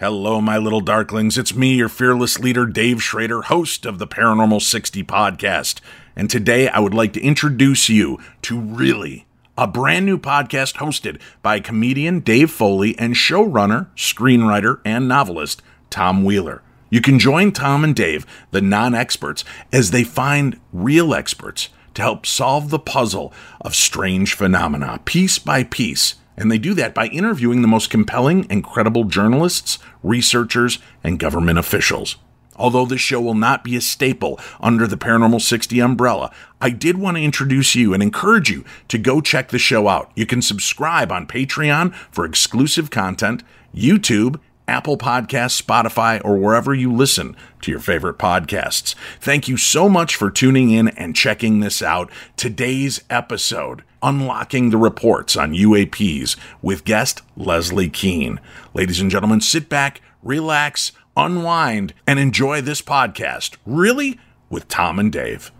Hello, my little darklings. It's me, your fearless leader, Dave Schrader, host of the Paranormal 60 podcast. And today I would like to introduce you to Really, a brand new podcast hosted by comedian Dave Foley and showrunner, screenwriter, and novelist Tom Wheeler. You can join Tom and Dave, the non experts, as they find real experts to help solve the puzzle of strange phenomena piece by piece and they do that by interviewing the most compelling and credible journalists, researchers, and government officials. Although this show will not be a staple under the Paranormal 60 umbrella, I did want to introduce you and encourage you to go check the show out. You can subscribe on Patreon for exclusive content, YouTube, Apple Podcasts, Spotify, or wherever you listen to your favorite podcasts. Thank you so much for tuning in and checking this out. Today's episode, Unlocking the Reports on UAPs with guest Leslie Kean. Ladies and gentlemen, sit back, relax, unwind, and enjoy this podcast. Really? With Tom and Dave.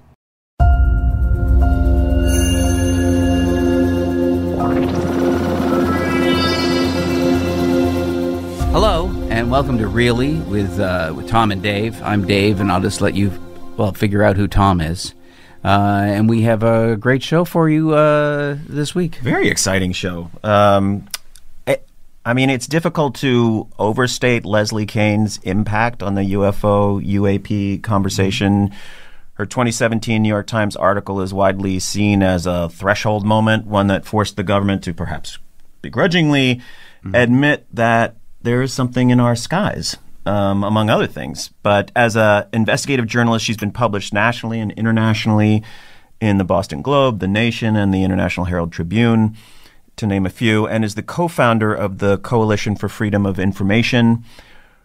Hello, and welcome to Really with uh, with Tom and Dave. I'm Dave, and I'll just let you well figure out who Tom is. Uh, and we have a great show for you uh, this week. Very exciting show. Um, it, I mean, it's difficult to overstate Leslie Kean's impact on the UFO UAP conversation. Her 2017 New York Times article is widely seen as a threshold moment, one that forced the government to perhaps begrudgingly mm-hmm. admit that there is something in our skies, um, among other things. But as an investigative journalist, she's been published nationally and internationally in the Boston Globe, the Nation, and the International Herald Tribune, to name a few, and is the co founder of the Coalition for Freedom of Information.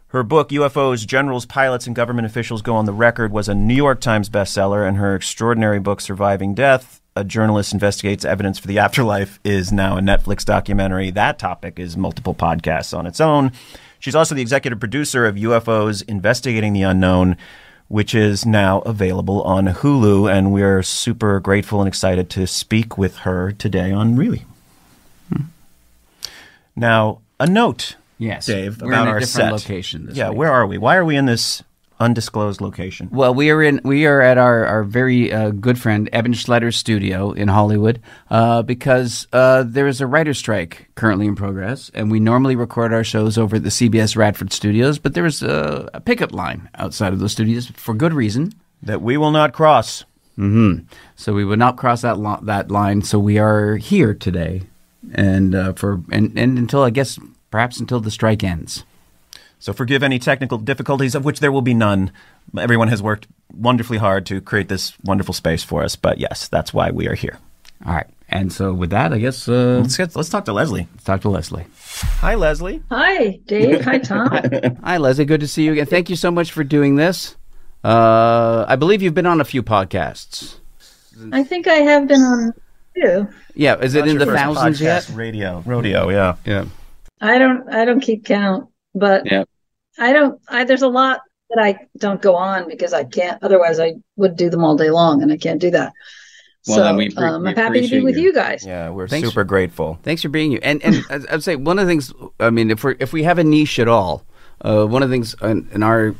Her book, UFOs, Generals, Pilots, and Government Officials Go on the Record, was a New York Times bestseller, and her extraordinary book, Surviving Death, a journalist investigates evidence for the afterlife is now a Netflix documentary. That topic is multiple podcasts on its own. She's also the executive producer of UFOs Investigating the Unknown, which is now available on Hulu. And we're super grateful and excited to speak with her today on Really. Hmm. Now, a note, yes, Dave, we're about in a our different set. location. This yeah, week. where are we? Why are we in this undisclosed location? Well, we are in we are at our our very uh, good friend Eban Schletter's studio in Hollywood uh, because uh, there is a writer's strike currently in progress, and we normally record our shows over at the CBS Radford studios, but there is a, a pickup line outside of those studios for good reason. That we will not cross. Mm-hmm. So we would not cross that lo- that line. So we are here today, and uh, for and, and until I guess perhaps until the strike ends. So forgive any technical difficulties, of which there will be none. Everyone has worked wonderfully hard to create this wonderful space for us. But yes, that's why we are here. All right. And so with that, I guess uh, Let's get, let's talk to Leslie. let's talk to Leslie. Hi, Leslie. Hi, Dave. Hi, Tom. Hi, Leslie. Good to see you again. Thank you so much for doing this. Uh, I believe you've been on a few podcasts. I think I have been on two. Yeah, is it What's in the thousands podcast? yet? Radio, rodeo, yeah. Yeah. I don't. I don't keep count, but Yeah. I don't. I there's a lot that I don't go on because I can't. Otherwise, I would do them all day long, and I can't do that. Well, so then we pre- um, we I'm happy to be with you. you guys. Yeah, we're Thanks. super grateful. Thanks for being you. And and I'd I'd say one of the things. I mean, if we if we have a niche at all, uh, one of the things in, in our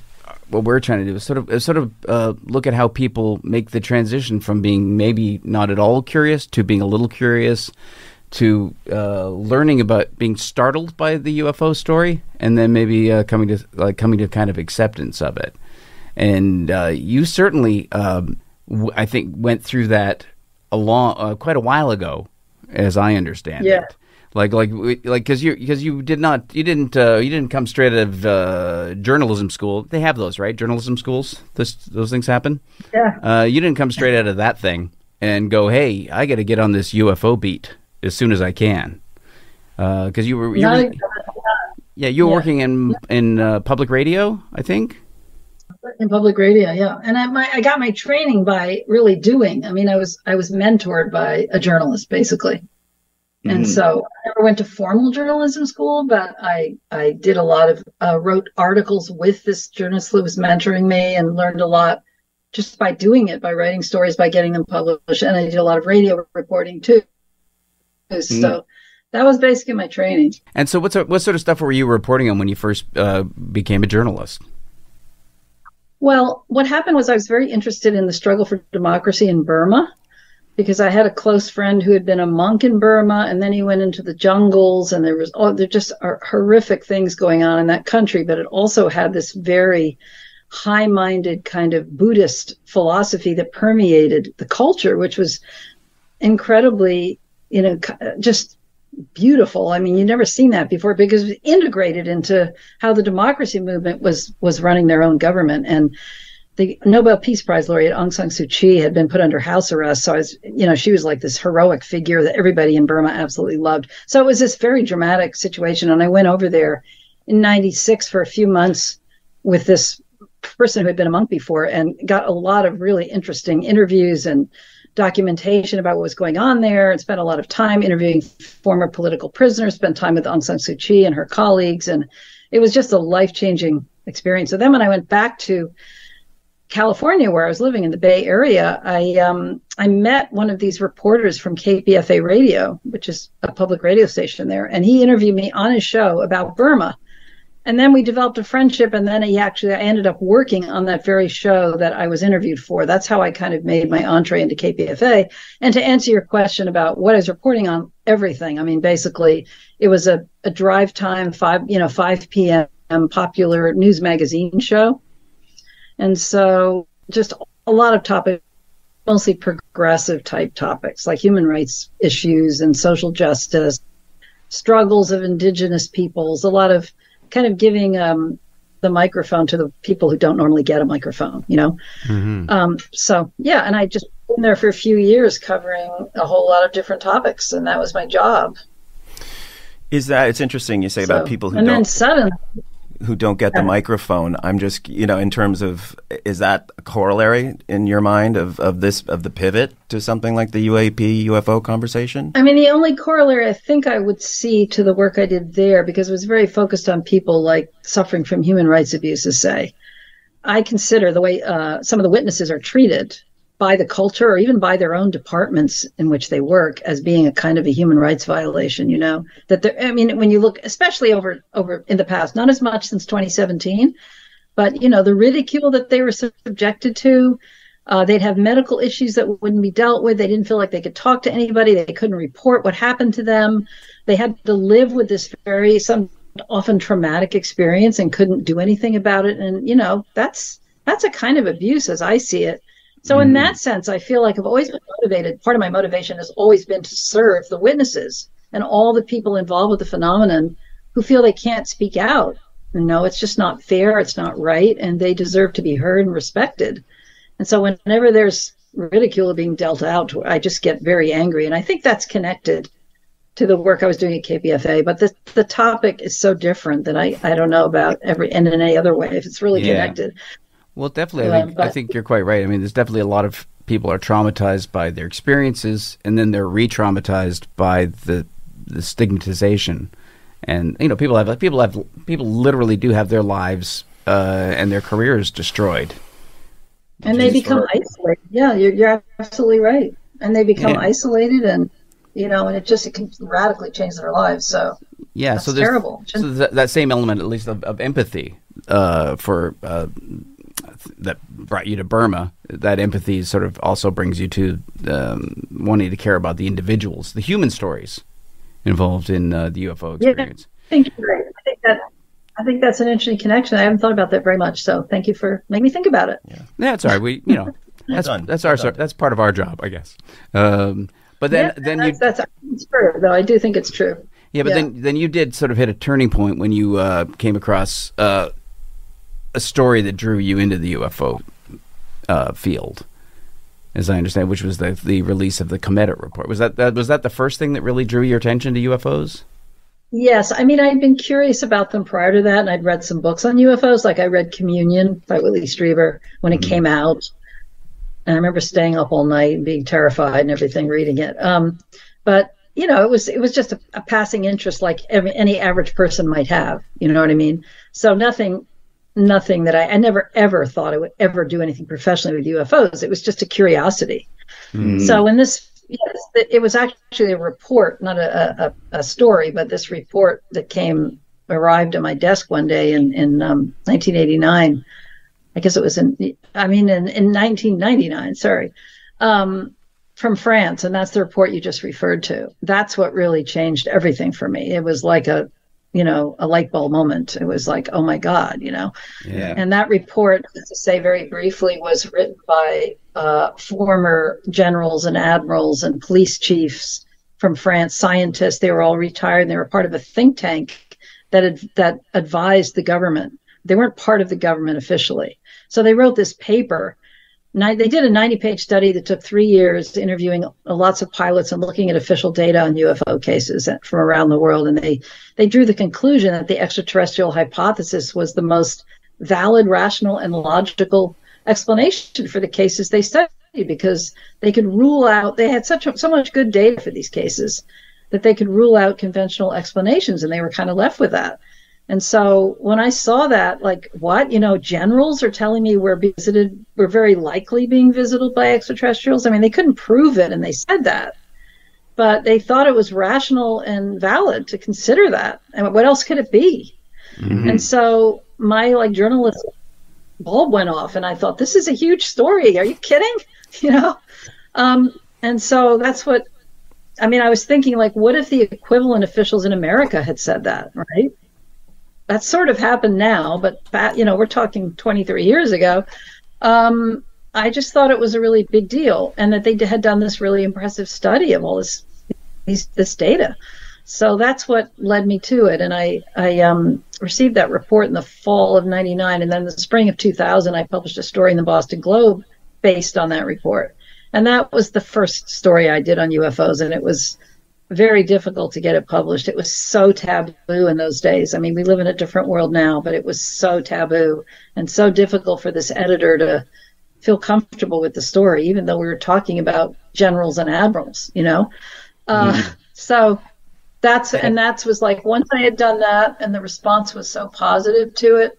what we're trying to do is sort of is sort of uh, look at how people make the transition from being maybe not at all curious to being a little curious to uh, learning about being startled by the UFO story and then maybe uh, coming to like coming to kind of acceptance of it. And uh, you certainly, um, w- I think, went through that a long, uh, quite a while ago, as I understand Yeah. it. Like, like, like, because you, because you did not, you didn't, uh, you didn't come straight out of uh, journalism school. They have those, right? Journalism schools. This, those things happen. Yeah. Uh, you didn't come straight out of that thing and go, "Hey, I got to get on this UFO beat as soon as I can," because you were, you were yeah, you were Yeah. working in in uh, public radio, I think. in public radio. Yeah, and I my I got my training by really doing. I mean, I was I was mentored by a journalist basically. And Mhm. so I never went to formal journalism school, but I I did a lot of uh, wrote articles with this journalist who was mentoring me and learned a lot just by doing it, by writing stories, by getting them published. And I did a lot of radio reporting too. So that was basically my training. And so, what's what sort of stuff were you reporting on when you first uh, became a journalist? Well, what happened was I was very interested in the struggle for democracy in Burma because I had a close friend who had been a monk in Burma and then he went into the jungles and there was oh there just are horrific things going on in that country, but it also had this very high-minded kind of Buddhist philosophy that permeated the culture, which was incredibly, you know, uh, just beautiful. I mean, you've never seen that before because it was integrated into how the democracy movement was was running their own government. And the Nobel Peace Prize laureate Aung San Suu Kyi had been put under house arrest. So I was, you know, she was like this heroic figure that everybody in Burma absolutely loved. So it was this very dramatic situation. And I went over there in 96 for a few months with this person who had been a monk before and got a lot of really interesting interviews and documentation about what was going on there and spent a lot of time interviewing former political prisoners, spent time with Aung San Suu Kyi and her colleagues. And it was just a life changing experience. So then when I went back to California, where I was living in the Bay Area, I um, I met one of these reporters from KPFA Radio, which is a public radio station there, and he interviewed me on his show about Burma and then we developed a friendship and then he actually i ended up working on that very show that i was interviewed for. That's how i kind of made my entree into kpfa and to answer your question about what i was reporting on everything. I mean basically it was a, a drive time five you know 5 p.m popular news magazine show. And so just a lot of topics mostly progressive type topics like human rights issues and social justice struggles of indigenous peoples a lot of kind of giving um, the microphone to the people who don't normally get a microphone, you know? Mm-hmm. Um, so, yeah, and I just been there for a few years covering a whole lot of different topics, and that was my job. Is that, it's interesting you say so, about people who and don't. then suddenly, who don't get the microphone. I'm just, you know, in terms of, is that a corollary in your mind of, of this, of the pivot to something like the UAP UFO conversation? I mean, the only corollary I think I would see to the work I did there, because it was very focused on people like suffering from human rights abuses, say, I consider the way uh, some of the witnesses are treated by the culture or even by their own departments in which they work as being a kind of a human rights violation you know? That there i mean when you look especially over over in the past not as much since 2017 but you know the ridicule that they were subjected to uh, they'd have medical issues that wouldn't be dealt with. They didn't feel like they could talk to anybody. They couldn't report what happened to them. They had to live with this very some often traumatic experience and couldn't do anything about it. And you know that's that's a kind of abuse as i see it so, in mm. that sense, I feel like I've always been motivated. Part of my motivation has always been to serve the witnesses and all the people involved with the phenomenon who feel they can't speak out. You know, it's just not fair, it's not right, and they deserve to be heard and respected. And so, whenever there's ridicule being dealt out, I just get very angry. And I think that's connected to the work I was doing at KPFA. But the the topic is so different that I, I don't know about every and in any other way if it's really yeah. connected. Well, definitely. I think, I think you're quite right. I mean, there's definitely a lot of people are traumatized by their experiences, and then they're re-traumatized by the the stigmatization. And you know, people have people have people literally do have their lives uh, and their careers destroyed. And they become isolated. Yeah, you're you're absolutely right. And they become yeah. isolated, and you know, and it just it can radically change their lives. So yeah, so terrible. So that, that same element, at least of, of empathy uh, for. Uh, that brought you to Burma, that empathy sort of also brings you to um, wanting to care about the individuals, the human stories involved in uh, the UFO experience. Yeah, thank you. I think that I think that's an interesting connection. I haven't thought about that very much, so thank you for making me think about it. Yeah, yeah it's all right. We, you know, that's that's our that's part of our job, I guess. Um, but then yeah, then that's, you that's, that's true, though. I do think it's true. Yeah, but yeah. then then you did sort of hit a turning point when you uh, came across uh, a story that drew you into the UFO uh, field, as I understand, which was the the release of the Cometa report. Was that, that was that the first thing that really drew your attention to UFOs? Yes, I mean I'd been curious about them prior to that, and I'd read some books on UFOs. Like I read Communion by Whitley Strieber when it mm-hmm. came out, and I remember staying up all night and being terrified and everything reading it. Um, but you know, it was it was just a, a passing interest like every, any average person might have. You know what I mean? So nothing nothing that I, I never ever thought I would ever do anything professionally with UFOs. It was just a curiosity. Mm. So when this yes, it was actually a report, not a, a, a story, but this report that came arrived at my desk one day in in um, 1989. I guess it was in, I mean, in, in 1999. Sorry, um, from France, and that's the report you just referred to. That's what really changed everything for me. It was like a you know, a light bulb moment. It was like, oh my God, you know. Yeah. And that report, to say very briefly, was written by uh, former generals and admirals and police chiefs from France, scientists. They were all retired. They were part of a think tank that had, that advised the government. They weren't part of the government officially. So they wrote this paper they did a 90 page study that took three years interviewing uh, lots of pilots and looking at official data on UFO cases from around the world. And they, they drew the conclusion that the extraterrestrial hypothesis was the most valid, rational, and logical explanation for the cases they studied because they could rule out, they had such so much good data for these cases that they could rule out conventional explanations. And they were kind of left with that. And so when I saw that, like, what, you know, generals are telling me we're visited, we're very likely being visited by extraterrestrials. I mean, they couldn't prove it and they said that, but they thought it was rational and valid to consider that. And what else could it be? Mm-hmm. And so my like journalist bulb went off and I thought, this is a huge story. Are you kidding? You know? Um, and so that's what, I mean, I was thinking like, what if the equivalent officials in America had said that, right? That's sort of happened now, but you know, we're talking 23 years ago. Um, I just thought it was a really big deal, and that they had done this really impressive study of all this these, this data. So that's what led me to it, and I I um, received that report in the fall of '99, and then the spring of 2000, I published a story in the Boston Globe based on that report, and that was the first story I did on UFOs, and it was very difficult to get it published. It was so taboo in those days. I mean, we live in a different world now, but it was so taboo and so difficult for this editor to feel comfortable with the story, even though we were talking about generals and admirals, you know? Uh, mm. So that's, and that's was like, once I had done that and the response was so positive to it,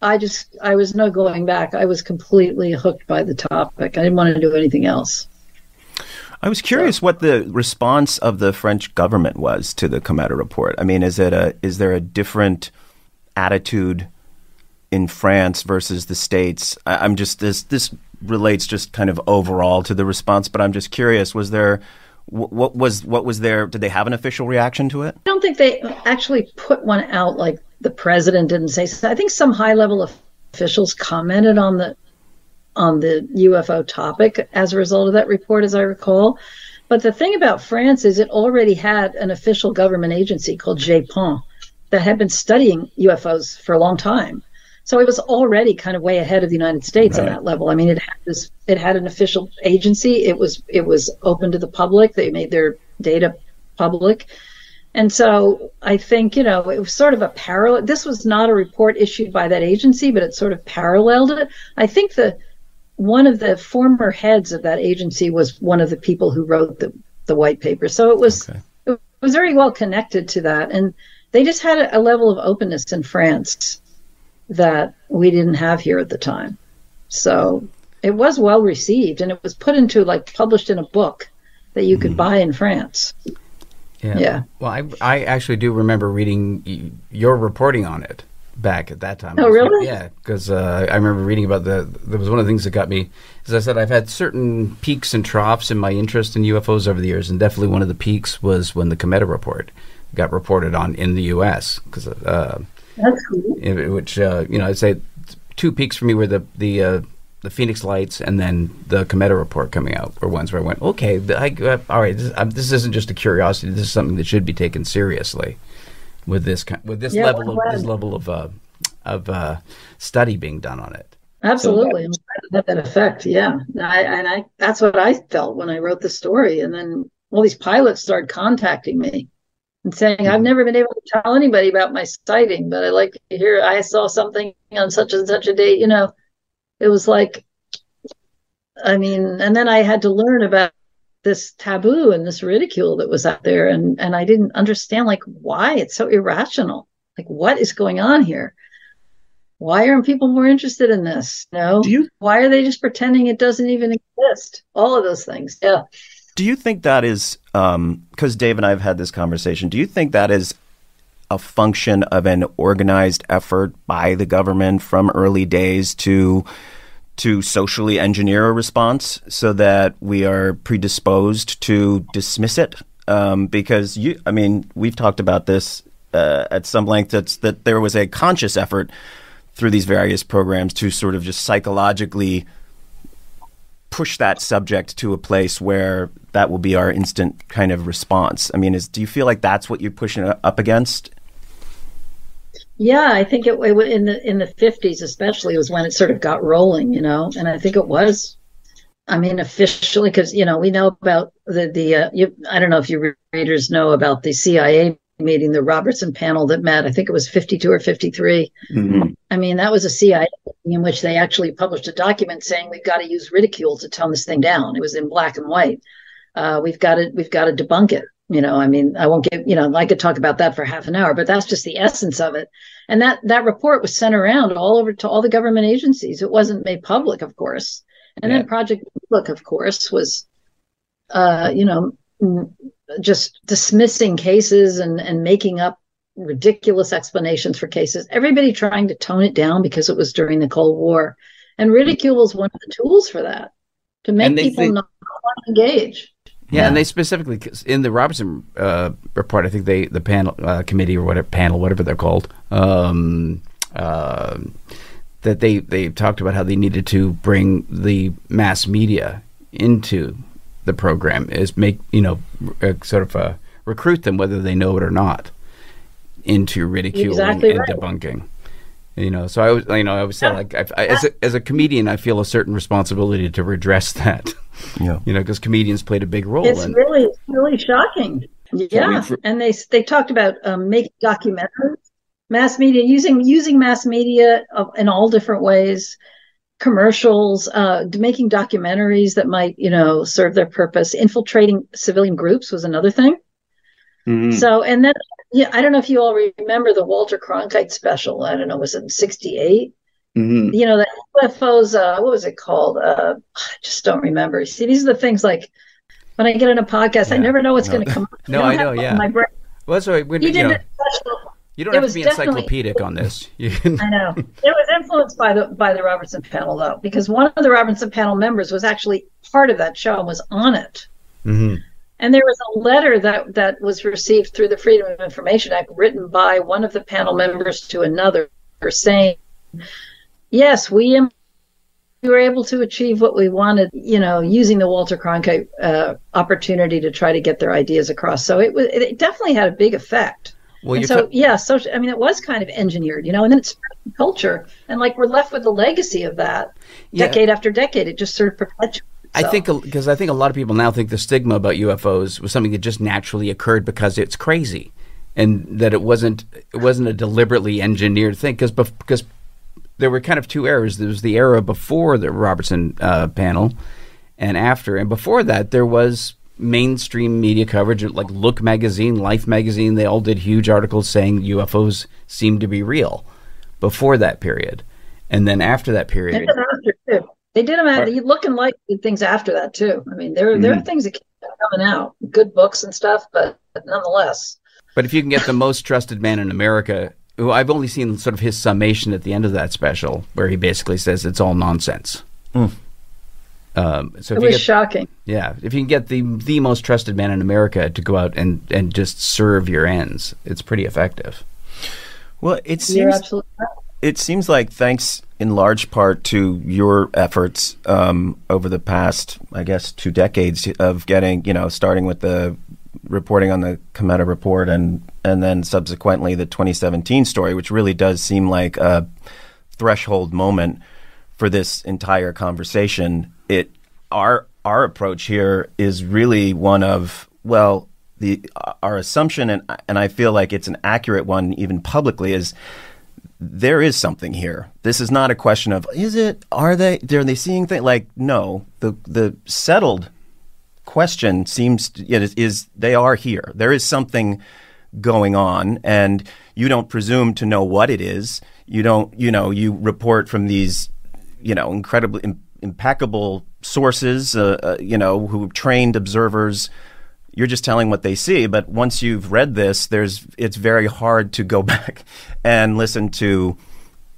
I just, I was no going back. I was completely hooked by the topic. I didn't want to do anything else. I was curious what the response of the French government was to the Cometa report. I mean, is it a is there a different attitude in France versus the states? I, am just this this relates just kind of overall to the response, but I'm just curious. Was there what was what was there? Did they have an official reaction to it? I don't think they actually put one out. Like the president didn't say. So. I think some high level officials commented on the on the UFO topic as a result of that report, as I recall. But the thing about France is it already had an official government agency called GEPAN that had been studying UFOs for a long time. So it was already kind of way ahead of the United States right. on that level. I mean, it had this, it had an official agency. It was it was open to the public. They made their data public. And so I think, you know, it was sort of a parallel. This was not a report issued by that agency, but it sort of paralleled it. I think the one of the former heads of that agency was one of the people who wrote the, the white paper. So it was okay. it was very well connected to that, and they just had a, a level of openness in France that we didn't have here at the time. So it was well received, and it was put into like published in a book that you could mm. buy in France. Yeah. yeah. Well, I I actually do remember reading your reporting on it back at that time. Oh, really? Yeah, because uh, I remember reading about the. There was one of the things that got me. As I said, I've had certain peaks and troughs in my interest in UFOs over the years, and definitely one of the peaks was when the Cometa report got reported on in the U.S. Because uh, that's cool. Which uh, you know, I'd say two peaks for me were the the uh, the Phoenix Lights and then the Cometa report coming out were ones where I went, okay, I, uh, all right, this, um, this, isn't just a curiosity. This is something that should be taken seriously with this with this yeah, level of this level of uh, of uh, study being done on it. Absolutely, so, that, that effect. Yeah, I, and I that's what I felt when I wrote the story, and then all these pilots started contacting me and saying, "I've never been able to tell anybody about my sighting, but I like to hear I saw something on such and such a date." You know, it was like, I mean, and then I had to learn about this taboo and this ridicule that was out there and and I didn't understand like why it's so irrational. Like what is going on here? Why aren't people more interested in this? No. You, why are they just pretending it doesn't even exist? All of those things. Yeah. Do you think that is um because um, Dave and I have had this conversation? Do you think that is a function of an organized effort by the government from early days to to socially engineer a response so that we are predisposed to dismiss it? Um, because you, I mean, we've talked about this uh, at some length. That's that there was a conscious effort through these various programs to sort of just psychologically push that subject to a place where that will be our instant kind of response. I mean, is do you feel like that's what you're pushing up against? Yeah, I think it, it in the in the fifties, especially, was when it sort of got rolling, you know. And I think it was. I mean, officially, because you know we know about the the. Uh, you, I don't know if your readers know about the CIA meeting, the Robertson panel that met. I think it was fifty two or fifty three. mm mm-hmm. I mean, that was a CIA meeting in which they actually published a document saying we've got to use ridicule to tone this thing down. It was in black and white. Uh, we've got to we've got to debunk it. You know, I mean, I won't give, you know, I could talk about that for half an hour, but that's just the essence of it. And that that report was sent around all over to all the government agencies. It wasn't made public, of course. And yeah. then Project Book, of course, was, uh, you know, just dismissing cases and and making up ridiculous explanations for cases. Everybody trying to tone it down because it was during the Cold War, and ridicule was one of the tools for that to make people not engage. Yeah, yeah, and they specifically in the Robertson uh, report, I think they the panel uh, committee or whatever panel, whatever they're called, um, uh, that they they talked about how they needed to bring the mass media into the program, is make you know uh, sort of uh, recruit them whether they know it or not into ridiculing exactly and right. debunking. You know, so I was, you know, I was saying like, I, I, as a, as a comedian, I feel a certain responsibility to redress that. Yeah. You know, because comedians played a big role. It's in, really, really shocking. Yeah, and they they talked about um, making documentaries, mass media using using mass media in all different ways, commercials, uh, making documentaries that might you know serve their purpose. Infiltrating civilian groups was another thing. Mm-hmm. So, and then yeah, I don't know if you all remember the Walter Cronkite special. I don't know, was it '68? Mm-hmm. You know, the UFOs, uh, what was it called? Uh, I just don't remember. See, these are the things like when I get in a podcast, yeah. I never know what's no. going to come up. no, I know, yeah. My brain. Well, sorry, when, you, you, know, you don't have to be encyclopedic on this. I know. It was influenced by the by the Robertson panel though, because one of the Robertson panel members was actually part of that show and was on it. Mm-hmm. And there was a letter that that was received through the Freedom of Information Act, written by one of the panel members to another, saying yes, we we were able to achieve what we wanted, you know, using the Walter Cronkite uh, opportunity to try to get their ideas across. So it was, it definitely had a big effect. Well, so yeah, so I mean, it was kind of engineered, you know, and then it's culture, and like we're left with the legacy of that, yeah. decade after decade. It just sort of perpetuates. I think because I think a lot of people now think the stigma about UFOs was something that just naturally occurred because it's crazy, and that it wasn't it wasn't a deliberately engineered thing because because there were kind of two eras. There was the era before the Robertson uh, panel, and after. And before that, there was mainstream media coverage, like Look magazine, Life magazine. They all did huge articles saying UFOs seem to be real. Before that period, and then after that period, they did them after too. They did them. Look and Life did things after that too. I mean, there mm-hmm. there are mm-hmm. things that keep coming out, good books and stuff, but, but nonetheless. But if you can get the most trusted man in America who I've only seen sort of his summation at the end of that special, where he basically says it's all nonsense. Mm. Um, so it was get, shocking. Yeah, if you can get the the most trusted man in America to go out and and just serve your ends, it's pretty effective. Well, it seems it seems like thanks in large part to your efforts um, over the past, I guess, two decades of getting you know starting with the reporting on the Cometa report and and then subsequently the 2017 story, which really does seem like a threshold moment for this entire conversation. It our our approach here is really one of well the our assumption and and I feel like it's an accurate one even publicly is there is something here. This is not a question of is it are they are they seeing things like no the the settled question seems you know, is they are here. There is something going on, and you don't presume to know what it is. You don't, you know, you report from these, you know, incredibly impeccable sources, uh, uh, you know, who trained observers. You're just telling what they see, but once you've read this, there's it's very hard to go back and listen to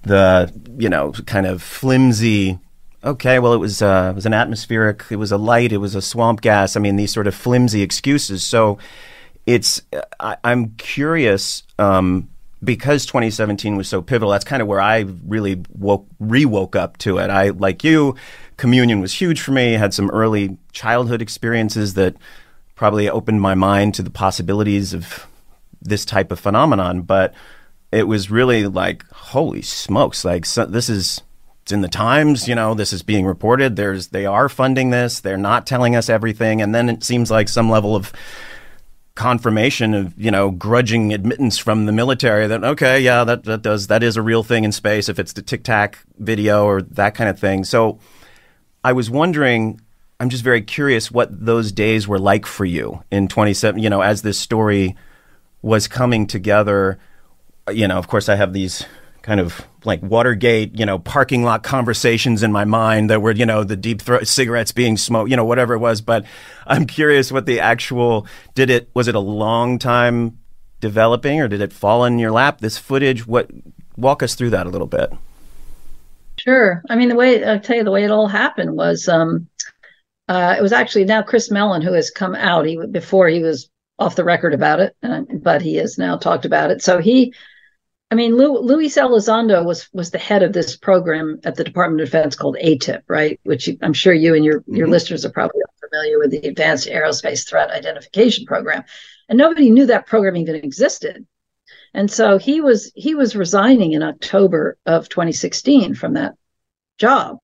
the you know kind of flimsy. Okay, well, it was uh, it was an atmospheric, it was a light, it was a swamp gas. I mean, these sort of flimsy excuses. So, it's I, am curious um, because 2017 was so pivotal. That's kind of where I really woke re woke up to it. I like you, communion was huge for me. Had some early childhood experiences that probably opened my mind to the possibilities of this type of phenomenon, but it was really like, holy smokes! Like so, this is it's in the Times. You know, this is being reported. There's they are funding this. They're not telling us everything, and then it seems like some level of confirmation of you know grudging admittance from the military that okay yeah that that does that is a real thing in space if it's the tic tac video or that kind of thing so i was wondering i'm just very curious what those days were like for you in 27 you know as this story was coming together you know, of course, I have these kind of like Watergate, you know, parking lot conversations in my mind that were, you know, the deep throat cigarettes being smoked, you know, whatever it was. But I'm curious what the actual did it was it a long time developing or did it fall in your lap? This footage, what walk us through that a little bit. Sure. I mean, the way I'll tell you the way it all happened was um, uh, it was actually now Chris Mellon who has come out. He before he was off the record about it, uh, but he has now talked about it. So he I mean, Luis Elizondo was was the head of this program at the Department of Defense called AATIP, right? Which I'm sure you and your mm-hmm. your listeners are probably familiar with the Advanced Aerospace Threat Identification Program, and nobody knew that program even existed. And so he was he was resigning in October of 2016 from that job,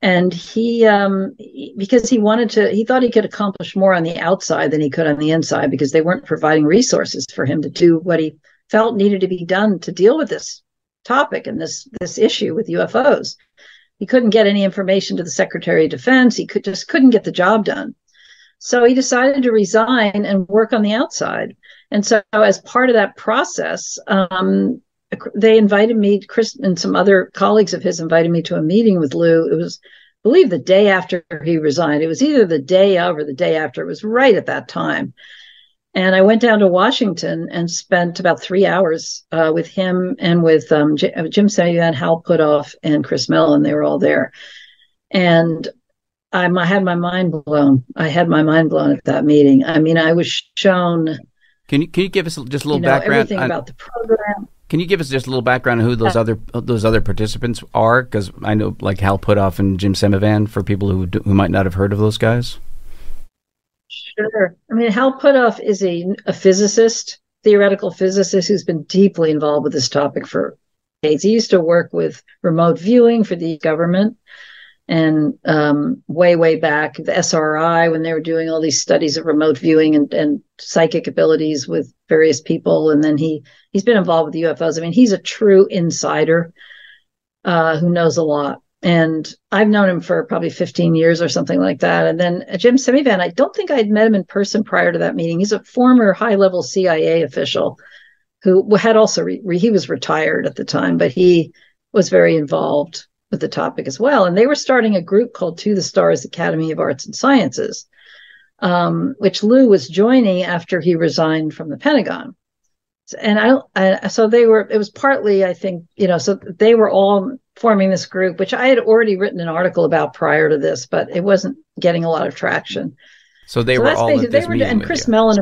and he um, because he wanted to he thought he could accomplish more on the outside than he could on the inside because they weren't providing resources for him to do what he felt needed to be done to deal with this topic and this this issue with UFOs. He couldn't get any information to the Secretary of Defense. He could just couldn't get the job done. So he decided to resign and work on the outside. And so, as part of that process, um, they invited me, Chris and some other colleagues of his invited me to a meeting with Lou. It was, I believe, the day after he resigned. It was either the day of or the day after. It was right at that time. And I went down to Washington and spent about three hours uh, with him and with um, J- uh, Jim Semivan, Hal Puthoff, and Chris Mellon. They were all there. And I, I had my mind blown. I had my mind blown at that meeting. I mean, I was shown. Can you can you give us just a little you know, background? Everything about the program. Can you give us just a little background on who those other uh, those other participants are? Because I know like Hal Puthoff and Jim Semivan for people who who might not have heard of those guys. Sure. I mean, Hal Puthoff is a, a physicist, theoretical physicist who's been deeply involved with this topic for decades. He used to work with remote viewing for the government and um, way, way back, the SRI, when they were doing all these studies of remote viewing and, and psychic abilities with various people. And then he, he's been involved with UFOs. I mean, he's a true insider uh, who knows a lot and I've known him for probably 15 years or something like that. And then uh, Jim Semivan, I don't think I'd met him in person prior to that meeting. He's a former high level CIA official who had also, re- he was retired at the time, but he was very involved with the topic as well. And they were starting a group called To the Stars Academy of Arts and Sciences, um, which Lou was joining after he resigned from the Pentagon and I, I, so they were it was partly i think you know so they were all forming this group, which I had already written an article about prior to this, but it wasn't getting a lot of traction. So they so were all at this were, and Chris Mellon.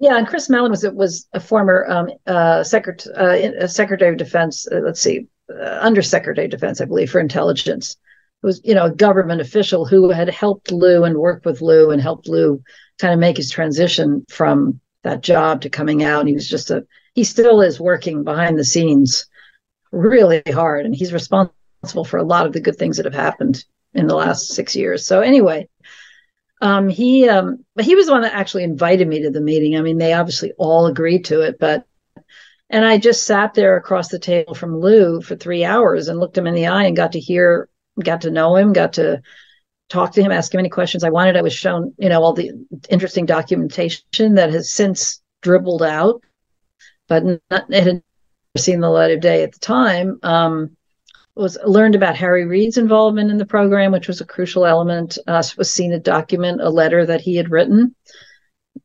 Yeah, and Chris Mellon was it was a former um, uh, secretary, uh, secretary of defense. Uh, let's see, uh, undersecretary of defense, I believe, for intelligence. Was you know a government official who had helped Lou and worked with Lou and helped Lou kind of make his transition from that job to coming out. And he was just a he still is working behind the scenes really hard, and he's responsible for a lot of the good things that have happened in the last six years. So anyway, um, he um, but he was the one that actually invited me to the meeting. I mean, they obviously all agreed to it, but and I just sat there across the table from Lou for three hours and looked him in the eye and got to hear, got to know him, got to talk to him, ask him any questions I wanted. I was shown, you know, all the interesting documentation that has since dribbled out, but not, it had seen the light of day at the time. Um, was learned about Harry Reid's involvement in the program, which was a crucial element. Uh, was seen to document a letter that he had written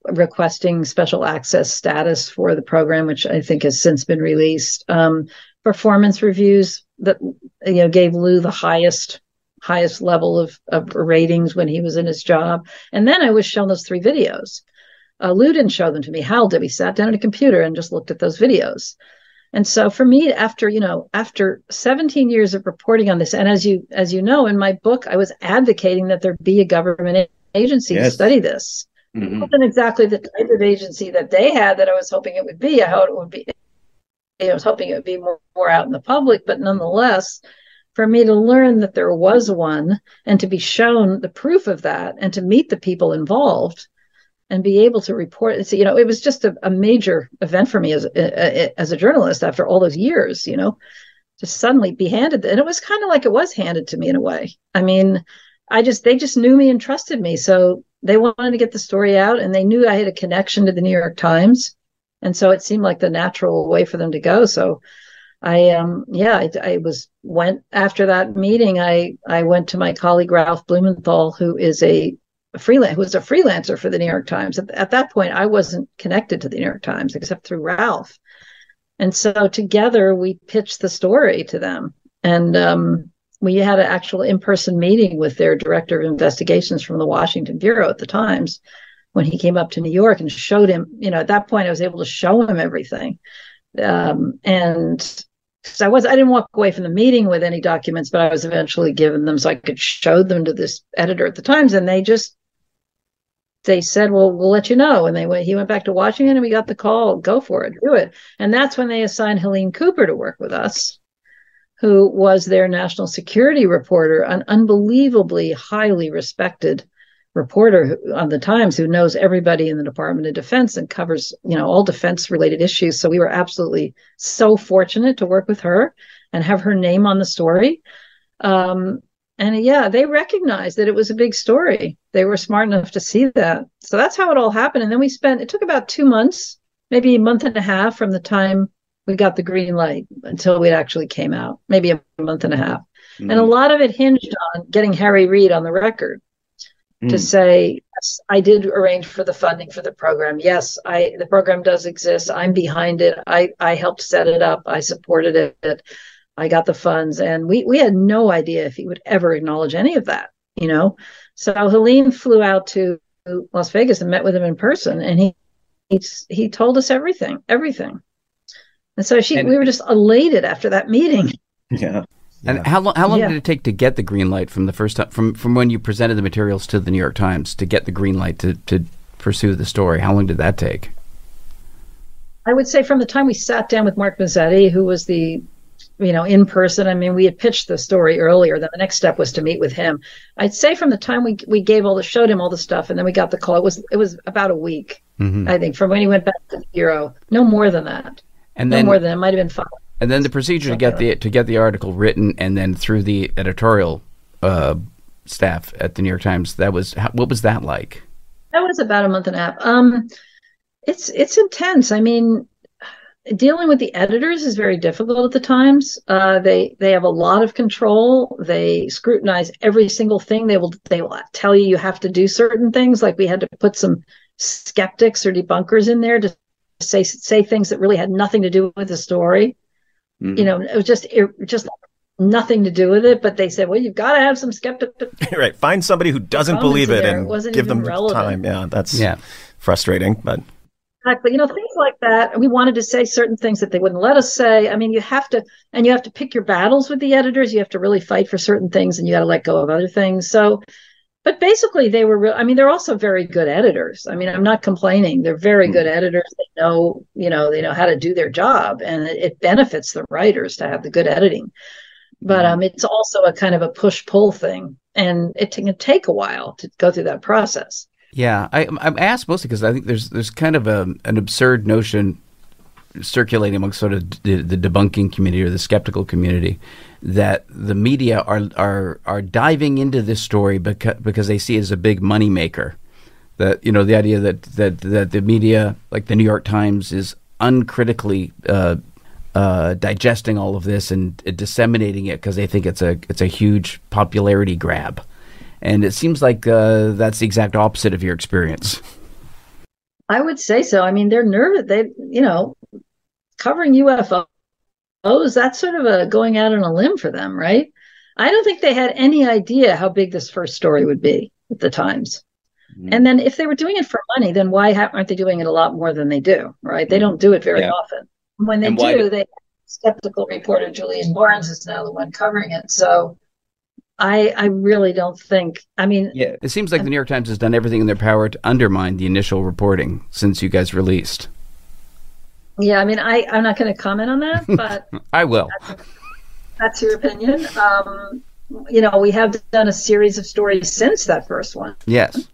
requesting special access status for the program, which I think has since been released. Um, performance reviews that you know gave Lou the highest highest level of, of ratings when he was in his job. And then I was shown those three videos. Uh, Lou didn't show them to me. Hal did. We sat down at a computer and just looked at those videos. And so for me, after you know, after 17 years of reporting on this, and as you as you know, in my book, I was advocating that there be a government agency yes. to study this. Mm-hmm. It wasn't exactly the type of agency that they had that I was hoping it would be. How it would be. I was hoping it would be more, more out in the public, but nonetheless, for me to learn that there was one and to be shown the proof of that and to meet the people involved and be able to report so, you know it was just a, a major event for me as a, as a journalist after all those years you know to suddenly be handed and it was kind of like it was handed to me in a way i mean i just they just knew me and trusted me so they wanted to get the story out and they knew i had a connection to the new york times and so it seemed like the natural way for them to go. So I um yeah I, I, was went after that meeting I I went to my colleague Ralph Blumenthal who is a, a freelance who was a freelancer for the New York Times. At, at that point I wasn't connected to the New York Times except through Ralph. And so together we pitched the story to them. And um, we had an actual in-person meeting with their director of investigations from the Washington bureau at the Times when he came up to New York and showed him you know at that point I was able to show him everything um, and because I was I didn't walk away from the meeting with any documents, but I was eventually given them so I could show them to this editor at the Times, and they just they said, "Well, we'll let you know." And they went. He went back to Washington, and we got the call. Go for it, do it. And that's when they assigned Helene Cooper to work with us, who was their national security reporter, an unbelievably highly respected reporter on the Times who knows everybody in the Department of Defense and covers, you know, all defense related issues. So we were absolutely so fortunate to work with her and have her name on the story. Um, and yeah, they recognized that it was a big story. They were smart enough to see that. So that's how it all happened. And then we spent, it took about two months, maybe a month and a half from the time we got the green light until we actually came out, maybe a month and a half. Mm-hmm. And a lot of it hinged on getting Harry Reid on the record to mm. say yes, I did arrange for the funding for the program. Yes, I the program does exist. I'm behind it. I I helped set it up. I supported it. I got the funds, and we we had no idea if he would ever acknowledge any of that. You know, so Helene flew out to Las Vegas and met with him in person, and he he he told us everything, everything. And so she, and, we were just elated after that meeting. Yeah. And yeah. how long how long yeah. did it take to get the green light from the first time from from when you presented the materials to the New York Times to get the green light to to pursue the story? How long did that take? I would say from the time we sat down with Mark Mazzetti, who was the you know in person. I mean, we had pitched the story earlier. Then the next step was to meet with him. I'd say from the time we we gave all the showed him all the stuff, and then we got the call. It was it was about a week, mm-hmm. I think, from when he went back to the bureau. No more than that. And no then, more than it might have been five. And then the procedure to get the to get the article written and then through the editorial uh, staff at the New York Times. That was what was that like? That was about a month and a half. Um, it's it's intense. I mean, dealing with the editors is very difficult at the Times. Uh, they they have a lot of control. They scrutinize every single thing. They will they will tell you you have to do certain things. Like we had to put some skeptics or debunkers in there to say say things that really had nothing to do with the story. Mm-hmm. You know, it was just it, just nothing to do with it. But they said, well, you've got to have some skeptic. right. Find somebody who doesn't believe it and it give them relevant. time. Yeah, that's yeah. frustrating, but. Exactly. You know, things like that. We wanted to say certain things that they wouldn't let us say. I mean, you have to, and you have to pick your battles with the editors. You have to really fight for certain things and you got to let go of other things. So but basically they were real i mean they're also very good editors. I mean i'm not complaining. They're very good hmm. editors. They know you know they know how to do their job and it, it benefits the writers to have the good editing. But hmm. um, it's also a kind of a push pull thing and it can take a while to go through that process. Yeah I, i'm asked mostly because i think there's there's kind of a, an absurd notion circulating among sort of the, the debunking community or the skeptical community that the media are are are diving into this story because because they see it as a big money maker. That you know the idea that that that the media like the New York Times is uncritically uh, uh, digesting all of this and uh, disseminating it because they think it's a it's a huge popularity grab. And it seems like uh, that's the exact opposite of your experience. I would say so. I mean, they're nervous. They, you know, covering UFOs, that's sort of a going out on a limb for them, right? I don't think they had any idea how big this first story would be at the Times. Mm-hmm. And then if they were doing it for money, then why ha- aren't they doing it a lot more than they do, right? They don't do it very yeah. often. When they do, do, they skeptical reporter Julian Barnes is now the one covering it. So I I really don't think. I mean, yeah, it seems like the New York Times has done everything in their power to undermine the initial reporting since you guys released. Yeah, I mean, I I'm not going to comment on that, but I will. That's, that's your opinion. Um, you know, we have done a series of stories since that first one. Yes,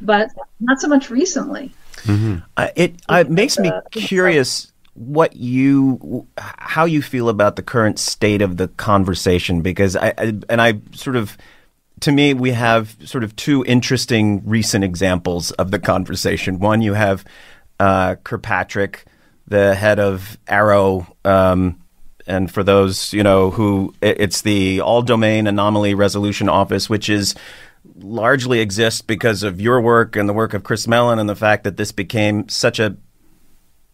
but not so much recently. Mm-hmm. Uh, it uh, it makes me curious what you how you feel about the current state of the conversation because I, I, and I sort of to me we have sort of two interesting recent examples of the conversation. One you have uh, Kirkpatrick, the head of AARO. um, and for those you know who it's the All Domain Anomaly Resolution Office, which is largely exists because of your work and the work of Chris Mellon and the fact that this became such a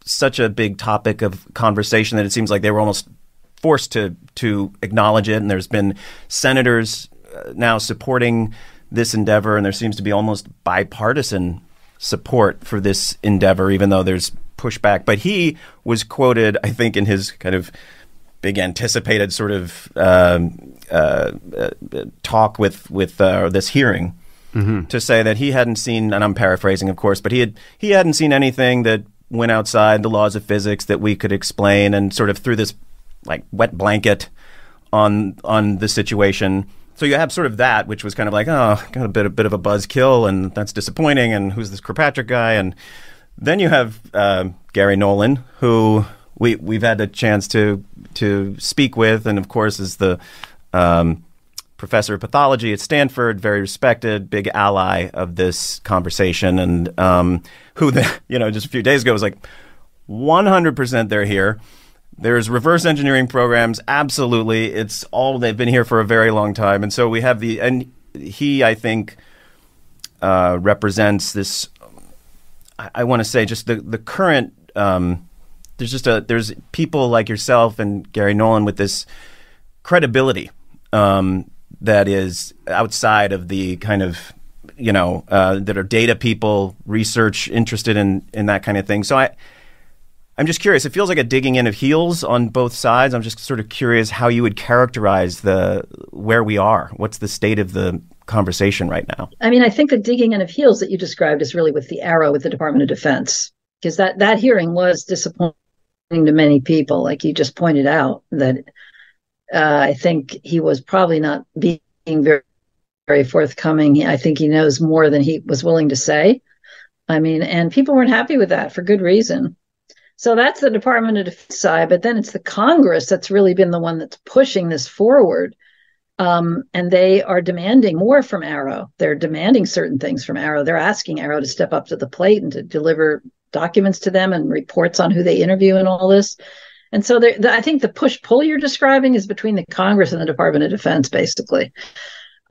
such a big topic of conversation that it seems like they were almost forced to to acknowledge it. And there's been senators uh, now supporting this endeavor, and there seems to be almost bipartisan support for this endeavor, even though there's pushback. But he was quoted, I think, in his kind of big anticipated sort of um, uh, uh, talk with with uh, this hearing. Mm-hmm. To say that he hadn't seen, and I'm paraphrasing, of course, but he had he hadn't seen anything that went outside the laws of physics that we could explain and sort of threw this like wet blanket on on the situation. So you have sort of that, which was kind of like, oh, got a bit a bit of a buzz kill, and that's disappointing. And who's this Kirkpatrick guy? And then you have uh, Garry Nolan, who we we've had a chance to to speak with, and of course is the um, professor of pathology at Stanford, very respected, big ally of this conversation, and um, who, the, you know, just a few days ago was like, 100% they're here. There's reverse engineering programs, absolutely. It's all they've been here for a very long time, and so we have the and he, I think, uh, represents this. I, want to say just the the current. Um, there's just a there's people like yourself and Garry Nolan with this credibility um, that is outside of the kind of you know uh, that are data people, research interested in in that kind of thing. So I. I'm just curious. It feels like a digging in of heels on both sides. I'm just sort of curious how you would characterize the where we are. What's the state of the conversation right now? I mean, I think the digging in of heels that you described is really with the AARO with the Department of Defense, because that that hearing was disappointing to many people, like you just pointed out. That uh, I think he was probably not being very, very forthcoming. I think he knows more than he was willing to say. I mean, and people weren't happy with that for good reason. So that's the Department of Defense side, but then it's the Congress that's really been the one that's pushing this forward. Um, and they are demanding more from AARO. They're demanding certain things from AARO. They're asking AARO to step up to the plate and to deliver documents to them and reports on who they interview and all this. And so the, I think the push pull you're describing is between the Congress and the Department of Defense, basically.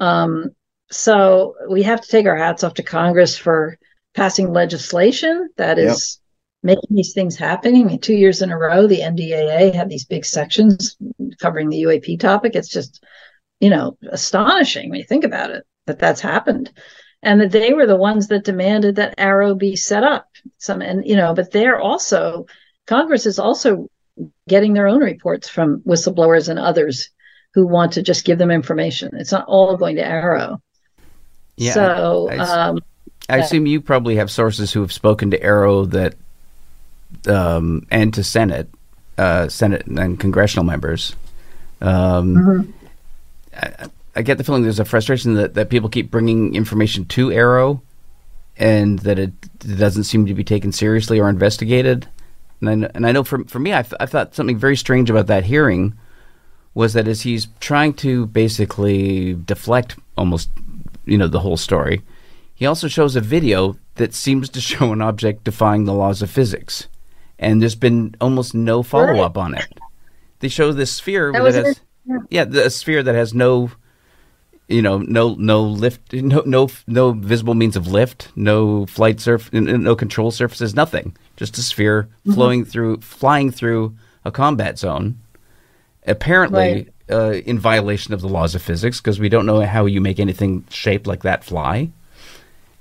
Um, so we have to take our hats off to Congress for passing legislation that is yep. making these things happen. I mean, two years in a row, the NDAA had these big sections covering the UAP topic. It's just, you know, astonishing when you think about it that that's happened. And that they were the ones that demanded that AARO be set up. Some and you know, but they're also Congress is also getting their own reports from whistleblowers and others who want to just give them information. It's not all going to AARO. Yeah. So I, I, um, I assume you probably have sources who have spoken to AARO that, um, and to Senate, uh, Senate and congressional members. Um, mm-hmm. I, I, get the feeling there's a frustration that, that people keep bringing information to AARO and that it, doesn't seem to be taken seriously or investigated. And I, and I know for, for me, I, th- I thought something very strange about that hearing was that as he's trying to basically deflect almost, you know, the whole story, he also shows a video that seems to show an object defying the laws of physics. And there's been almost no follow up on it. they show this sphere That that, has it? Yeah. a sphere that has no you know no no lift no no no visible means of lift no flight surf no control surfaces nothing. Just a sphere Mm-hmm. flowing through flying through a combat zone apparently uh, in violation of the laws of physics because we don't know how you make anything shaped like that fly.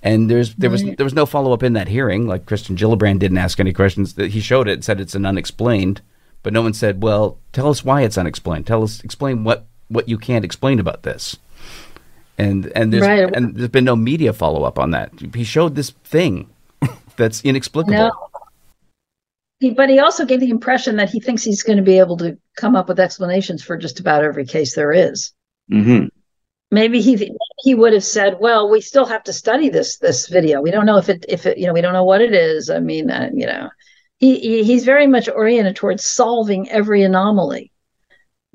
And there's there was there was no follow up in that hearing. Like Kirsten Gillibrand didn't ask any questions. That he showed it said it's an unexplained but no one said well tell us why it's unexplained tell us explain what what you can't explain about this and and there's Right. and there's been no media follow up on that. He showed this thing that's inexplicable. No. He, but he also gave the impression that he thinks he's going to be able to come up with explanations for just about every case there is. Mm-hmm. Maybe he he would have said, "Well, we still have to study this this video. We don't know if it if it you know we don't know what it is. I mean, uh, you know, he, he he's very much oriented towards solving every anomaly.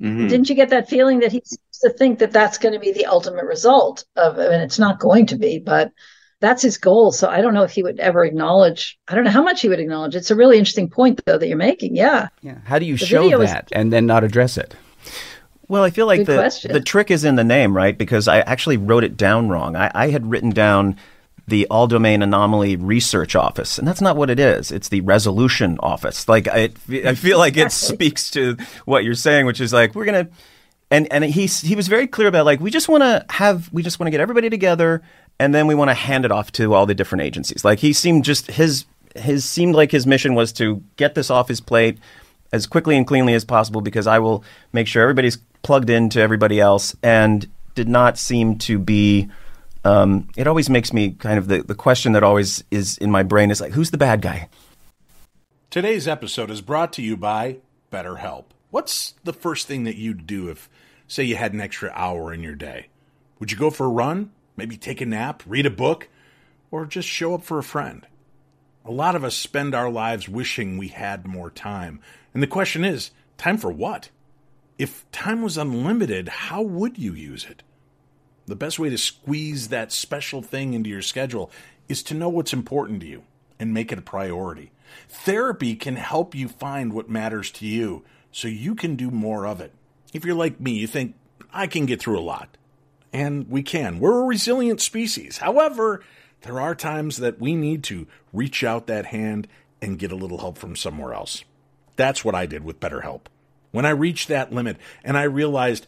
Mm-hmm. Didn't you get that feeling that he seems to think that that's going to be the ultimate result of? I mean, it's not going to be, but that's his goal. So I don't know if he would ever acknowledge. I don't know how much he would acknowledge. It's a really interesting point, though, that you're making. Yeah. Yeah. How do you The show video was- that and then not address it? Well, I feel like Good the question. the trick is in the name, right? Because I actually wrote it down wrong. I, I had written down the All Domain Anomaly Research Office, and that's not what it is. It's the Resolution Office. Like I, I feel like it speaks to what you're saying, which is like we're gonna. And and he he was very clear about like we just want to have we just want to get everybody together, and then we want to hand it off to all the different agencies. Like he seemed just his his seemed like his mission was to get this off his plate as quickly and cleanly as possible because I will make sure everybody's plugged into everybody else and did not seem to be. Um, it always makes me kind of the, the question that always is in my brain is like, who's the bad guy? Today's episode is brought to you by BetterHelp. What's the first thing that you'd do if, say, you had an extra hour in your day? Would you go for a run? Maybe take a nap, read a book, or just show up for a friend? A lot of us spend our lives wishing we had more time. And the question is time for what? If time was unlimited, how would you use it? The best way to squeeze that special thing into your schedule is to know what's important to you and make it a priority. Therapy can help you find what matters to you so you can do more of it. If you're like me, you think, I can get through a lot. And we can. We're a resilient species. However, there are times that we need to reach out that hand and get a little help from somewhere else. That's what I did with BetterHelp. When I reached that limit and I realized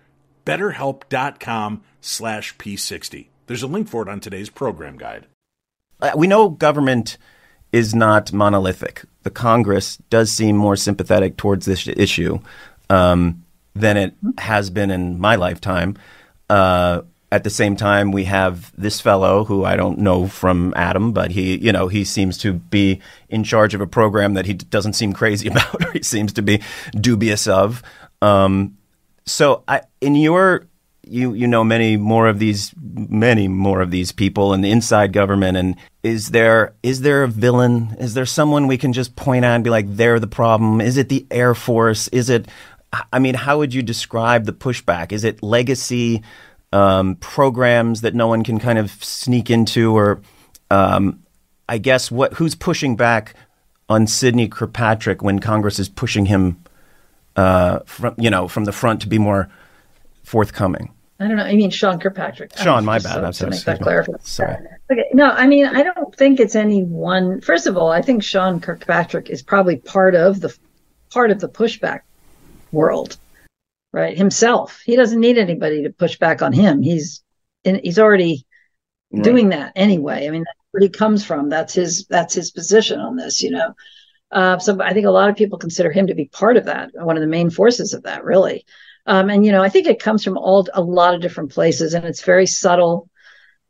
betterhelp.com slash p60 there's a link for it on today's program guide Uh, we know government is not monolithic. The Congress does seem more sympathetic towards this issue um, than it has been in my lifetime. Uh, at the same time, we have this fellow who I don't know from Adam, but he, you know, he seems to be in charge of a program that he doesn't seem crazy about, or he seems to be dubious of. Um, so, I, in your you you know many more of these many more of these people in the inside government and is there is there a villain? Is there someone we can just point out and be like they're the problem is it the air force? Is it i mean how would you describe the pushback? Is it legacy um, programs that no one can kind of sneak into or um, i guess what who's pushing back on sidney kirkpatrick when congress is pushing him uh, from you know from the front to be more forthcoming. I don't know. I mean, Sean Kirkpatrick. Sean, my bad. So, I'm to sorry. make that me. Sorry. Okay. No, I mean, I don't think it's any one. First of all, I think Sean Kirkpatrick is probably part of the part of the pushback world, right? Himself. He doesn't need anybody to push back on him. He's in, he's already Right. doing that anyway. I mean, that's where he comes from. That's his that's his position on this, you know. Uh, so I think a lot of people consider him to be part of that, one of the main forces of that, really. Um, and you know, I think it comes from all a lot of different places, and it's very subtle.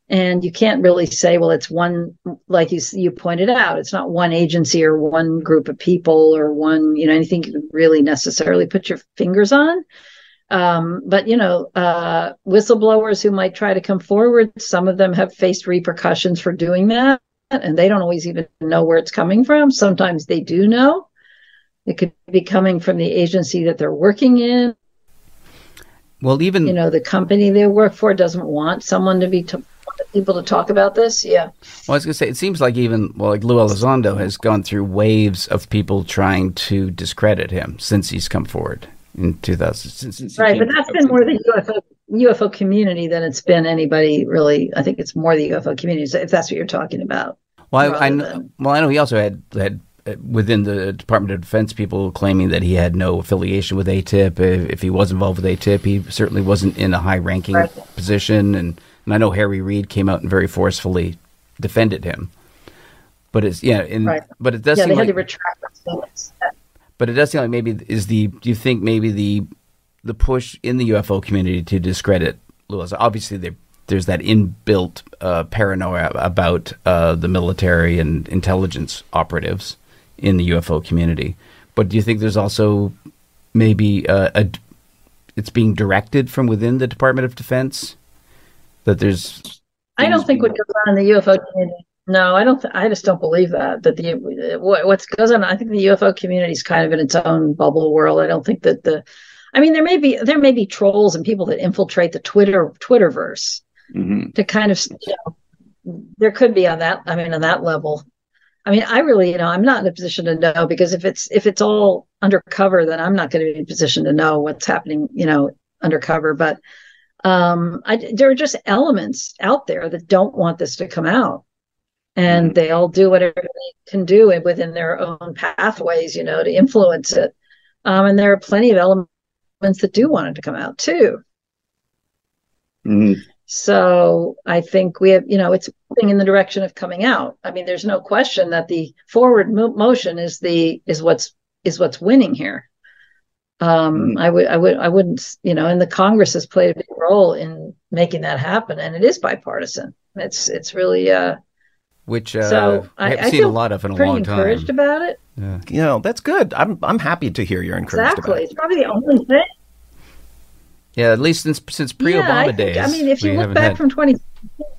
And you can't really say, well, it's one, like you you pointed out, it's not one agency or one group of people or one, you know, anything you can really necessarily put your fingers on. Um, but you know, uh, whistleblowers who might try to come forward, some of them have faced repercussions for doing that, and they don't always even know where it's coming from. Sometimes they do know. It could be coming from the agency that they're working in. Well, even You know, the company they work for doesn't want someone to be t- people to talk about this. Yeah, Well, I was going to say, it seems like even, well, like Lue Elizondo has gone through waves of people trying to discredit him since he's come forward in 2000. Since, since right. But that's been more the UFO UFO community than it's been anybody really. I think it's more the UFO community, if that's what you're talking about. Well, I, I know, well, I know he also had had uh, within the Department of Defense people claiming that he had no affiliation with AATIP. If, if he was involved with AATIP, he certainly wasn't in a high-ranking Right. position. And, and I know Harry Reid came out and very forcefully defended him. But it's yeah, and, Right. but it does yeah, seem they had like to retract statements. But it does seem like maybe is the do you think maybe the the push in the UFO community to discredit Lewis? Obviously, there, there's that inbuilt uh, paranoia about uh, the military and intelligence operatives in the UFO community. But do you think there's also maybe uh, a it's being directed from within the Department of Defense that there's I don't think what goes on in the UFO community. No, I don't. Th- I just don't believe that. That the what what goes on. I think the UFO community is kind of in its own bubble world. I don't think that the. I mean, there may be there may be trolls and people that infiltrate the Twitter Twitterverse Mhm. to kind of. You know, there could be on that. I mean, on that level. I mean, I really, you know, I'm not in a position to know because if it's if it's all undercover, then I'm not going to be in a position to know what's happening, you know, undercover. But um, I, there are just elements out there that don't want this to come out, and they all do whatever they can do within their own pathways, you know, to influence it. Um, and there are plenty of elements that do want it to come out too. Mhm. So I think we have, you know, it's moving in the direction of coming out. I mean, there's no question that the forward mo- motion is the is what's is what's winning here. Um, Mhm. I would, I would, I wouldn't, you know, and the Congress has played a big role in making that happen, and it is bipartisan. It's it's really uh, which uh, so I I, haven't I seen a feel lot of in a pretty long time. encouraged about it. Yeah. You know, that's good. I'm I'm happy to hear you're encouraged Exactly, about it's probably the only thing. Yeah, at least since since pre-Obama yeah, I, think, days. I mean, if you look back had- from 20,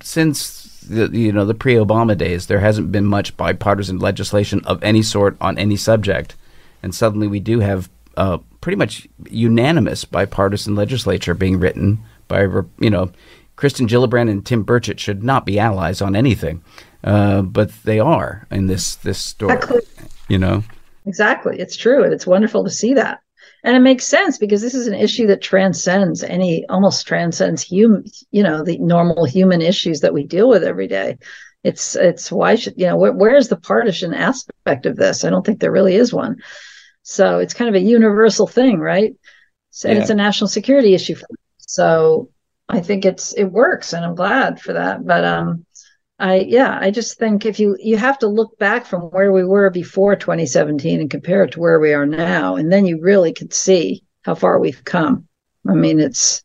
since the you know the pre-Obama days, there hasn't been much bipartisan legislation of any sort on any subject, and suddenly we do have uh, pretty much unanimous bipartisan legislature being written by you know Kirsten Gillibrand and Tim Burchett should not be allies on anything, uh, but they are in this this story. Exactly. You know, Exactly. It's true. And it's wonderful to see that. And it makes sense because this is an issue that transcends any, almost transcends human, you know, the normal human issues that we deal with every day. It's, it's why should, you know, where, where's the partisan aspect of this? I don't think there really is one. So it's kind of a universal thing, right? So, and Yeah. it's a national security issue. So I think it's, it works and I'm glad for that. But, um, I yeah, I just think if you you have to look back from where we were before 2017 and compare it to where we are now, and then you really could see how far we've come. I mean, it's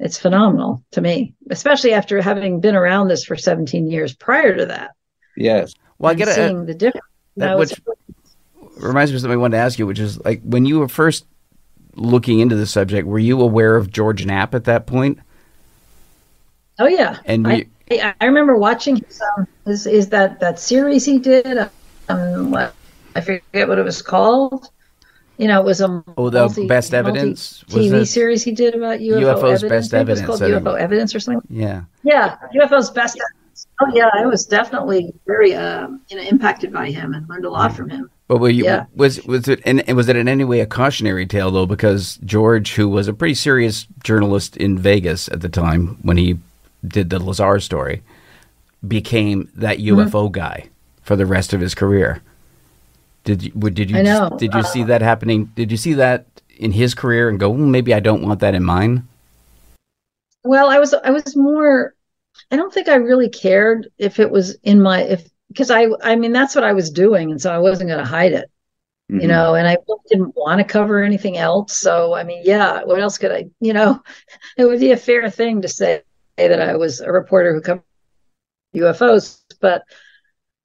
it's phenomenal to me, especially after having been around this for 17 years prior to that. Yes. well, I get it. seeing the difference. You that which it's- reminds me of something I wanted to ask you, which is like when you were first looking into the subject, were you aware of George Knapp at that point? oh yeah, And I, you, I I remember watching his, um, his is that that series he did. Um, what, I forget what it was called. You know, it was a Oh, the multi- Best Evidence? Was TV series he did about UFO UFO's evidence. Best think it was Evidence, called. UFO evidence or something. yeah. Yeah, UFO's best. Evidence. Oh yeah, I was definitely very uh, you know impacted by him and learned a lot from him. But were you, Yeah. was was it and was it in any way a cautionary tale though? Because George, who was a pretty serious journalist in Vegas at the time when he did the Lazar story, became that Mm-hmm. UFO guy for the rest of his career. Did you would- did you did you see that happening? Did you see that in his career and go, "Hmm, maybe I don't want that in mine? Well, I was I was more I don't think I really cared if it was in my if because I I mean that's what I was doing and so I wasn't going to hide it. Mhm. You know, and I didn't want to cover anything else. So I mean, yeah, what else could I, you know, it would be a fair thing to say that I was a reporter who covered UFOs, but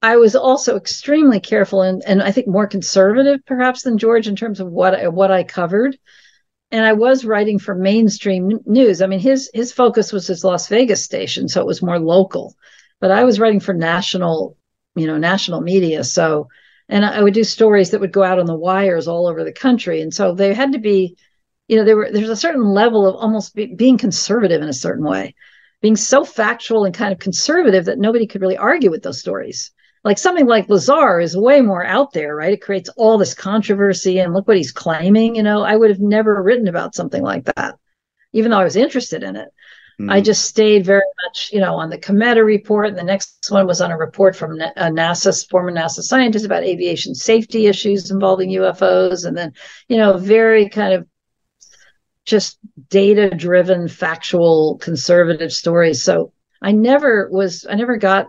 I was also extremely careful and, and I think more conservative perhaps than George in terms of what I, what I covered. And I was writing for mainstream news. I mean, his his focus was his Las Vegas station, so it was more local. But I was writing for national, you know, national media. So, and I would do stories that would go out on the wires all over the country. And so they had to be, you know, there were there's a certain level of almost be, being conservative in a certain way, being so factual and kind of conservative that nobody could really argue with those stories like something like Lazar is way more out there, right? It creates all this controversy and look what he's claiming. You know, I would have never written about something like that, even though I was interested in it. I Mhm. just stayed very much, you know, on the Cometa report. And the next one was on a report from a NASA, former NASA scientist about aviation safety issues involving UFOs. And then, you know, very kind of just data driven, factual, conservative stories. So I never was, I never got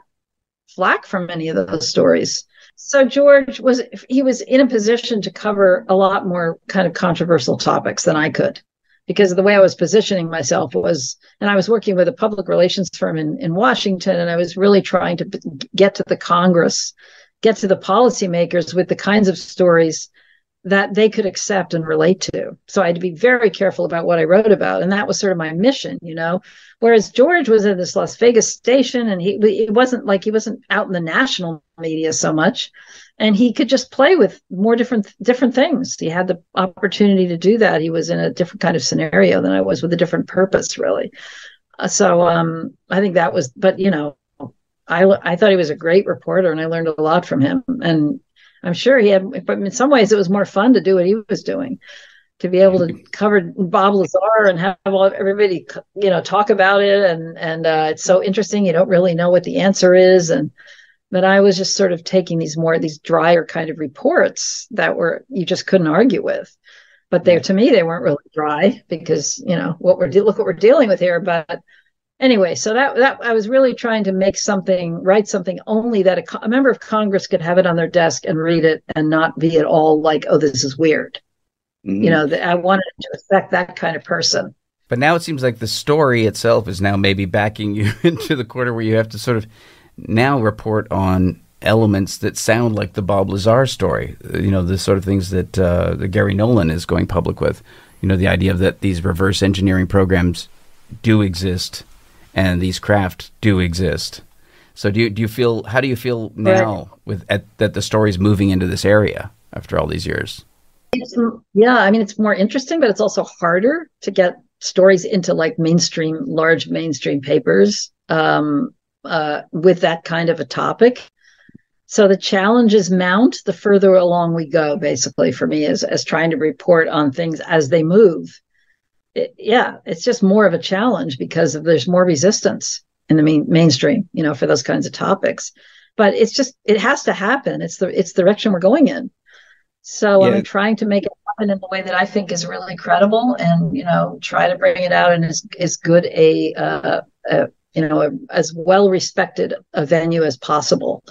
flack from any of those stories. So George was he was in a position to cover a lot more kind of controversial topics than I could because the way I was positioning myself was and I was working with a public relations firm in in Washington and I was really trying to get to the Congress, get to the policymakers with the kinds of stories that they could accept and relate to. So I had to be very careful about what I wrote about and that was sort of my mission, you know. Whereas George was in this Las Vegas station and he it wasn't like he wasn't out in the national media so much and he could just play with more different different things. He had the opportunity to do that. He was in a different kind of scenario than I was with a different purpose really. Uh, so um I think that was but you know I I thought he was a great reporter and I learned a lot from him and I'm sure he had but in some ways it was more fun to do what he was doing to be able to cover Bob Lazar and have all, everybody, you know, talk about it. And, and, uh, it's so interesting. You don't really know what the answer is. And, but I was just sort of taking these more, these drier kind of reports that were, you just couldn't argue with. But they, to me, they weren't really dry because, you know, what we're, look what we're dealing with here. But anyway, so that, that I was really trying to make something, write something only that a, a member of Congress could have it on their desk and read it and not be at all like, oh, this is weird Mhm. you know that i wanted to affect that kind of person But now it seems like the story itself is now maybe backing you into the corner where you have to sort of now report on elements that sound like the Bob Lazar story. You know, the sort of things that, uh, that Garry Nolan is going public with. You know, the idea that these reverse engineering programs do exist and these craft do exist. So do you, do you feel how do you feel now with at, that the story's moving into this area after all these years? it's, yeah i mean it's more interesting but it's also harder to get stories into like mainstream large mainstream papers um, uh, with that kind of a topic so the challenges mount the further along we go basically for me as, as trying to report on things as they move it, yeah it's just more of a challenge because there's more resistance in the main, mainstream you know for those kinds of topics but it's just it has to happen it's the it's the direction we're going in so Yeah. I'm trying to make it happen in the way that I think is really credible, and you know, try to bring it out in as as good a, uh, a you know a, as well respected a venue as possible,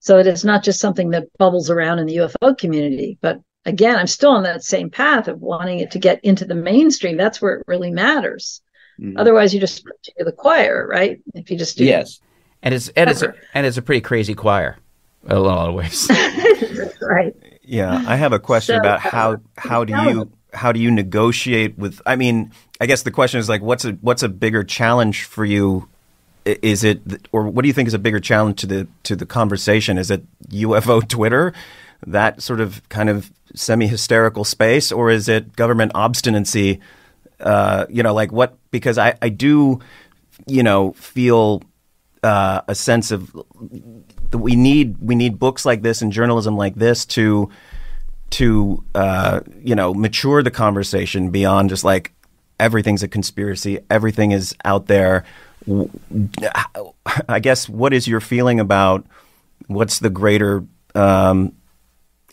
so that it's not just something that bubbles around in the UFO community. But again, I'm still on that same path of wanting it to get into the mainstream. That's where it really matters. Mhm. Otherwise, you just preach to the choir, right? If you just do yes. And it's and it's a, and it's a pretty crazy choir, in a lot of ways. right. Yeah, I have a question So, about how how do you how do you negotiate with? I mean, I guess the question is like, what's a what's a bigger challenge for you? Is it or what do you think is a bigger challenge to the to the conversation? Is it UFO Twitter, that sort of kind of semi hysterical space, or is it government obstinacy? Uh, you know, like what? Because I I do, you know, feel uh, a sense of that we need we need books like this and journalism like this to to uh, you know mature the conversation beyond just like everything's a conspiracy, everything is out there. I guess what is your feeling about what's the greater um,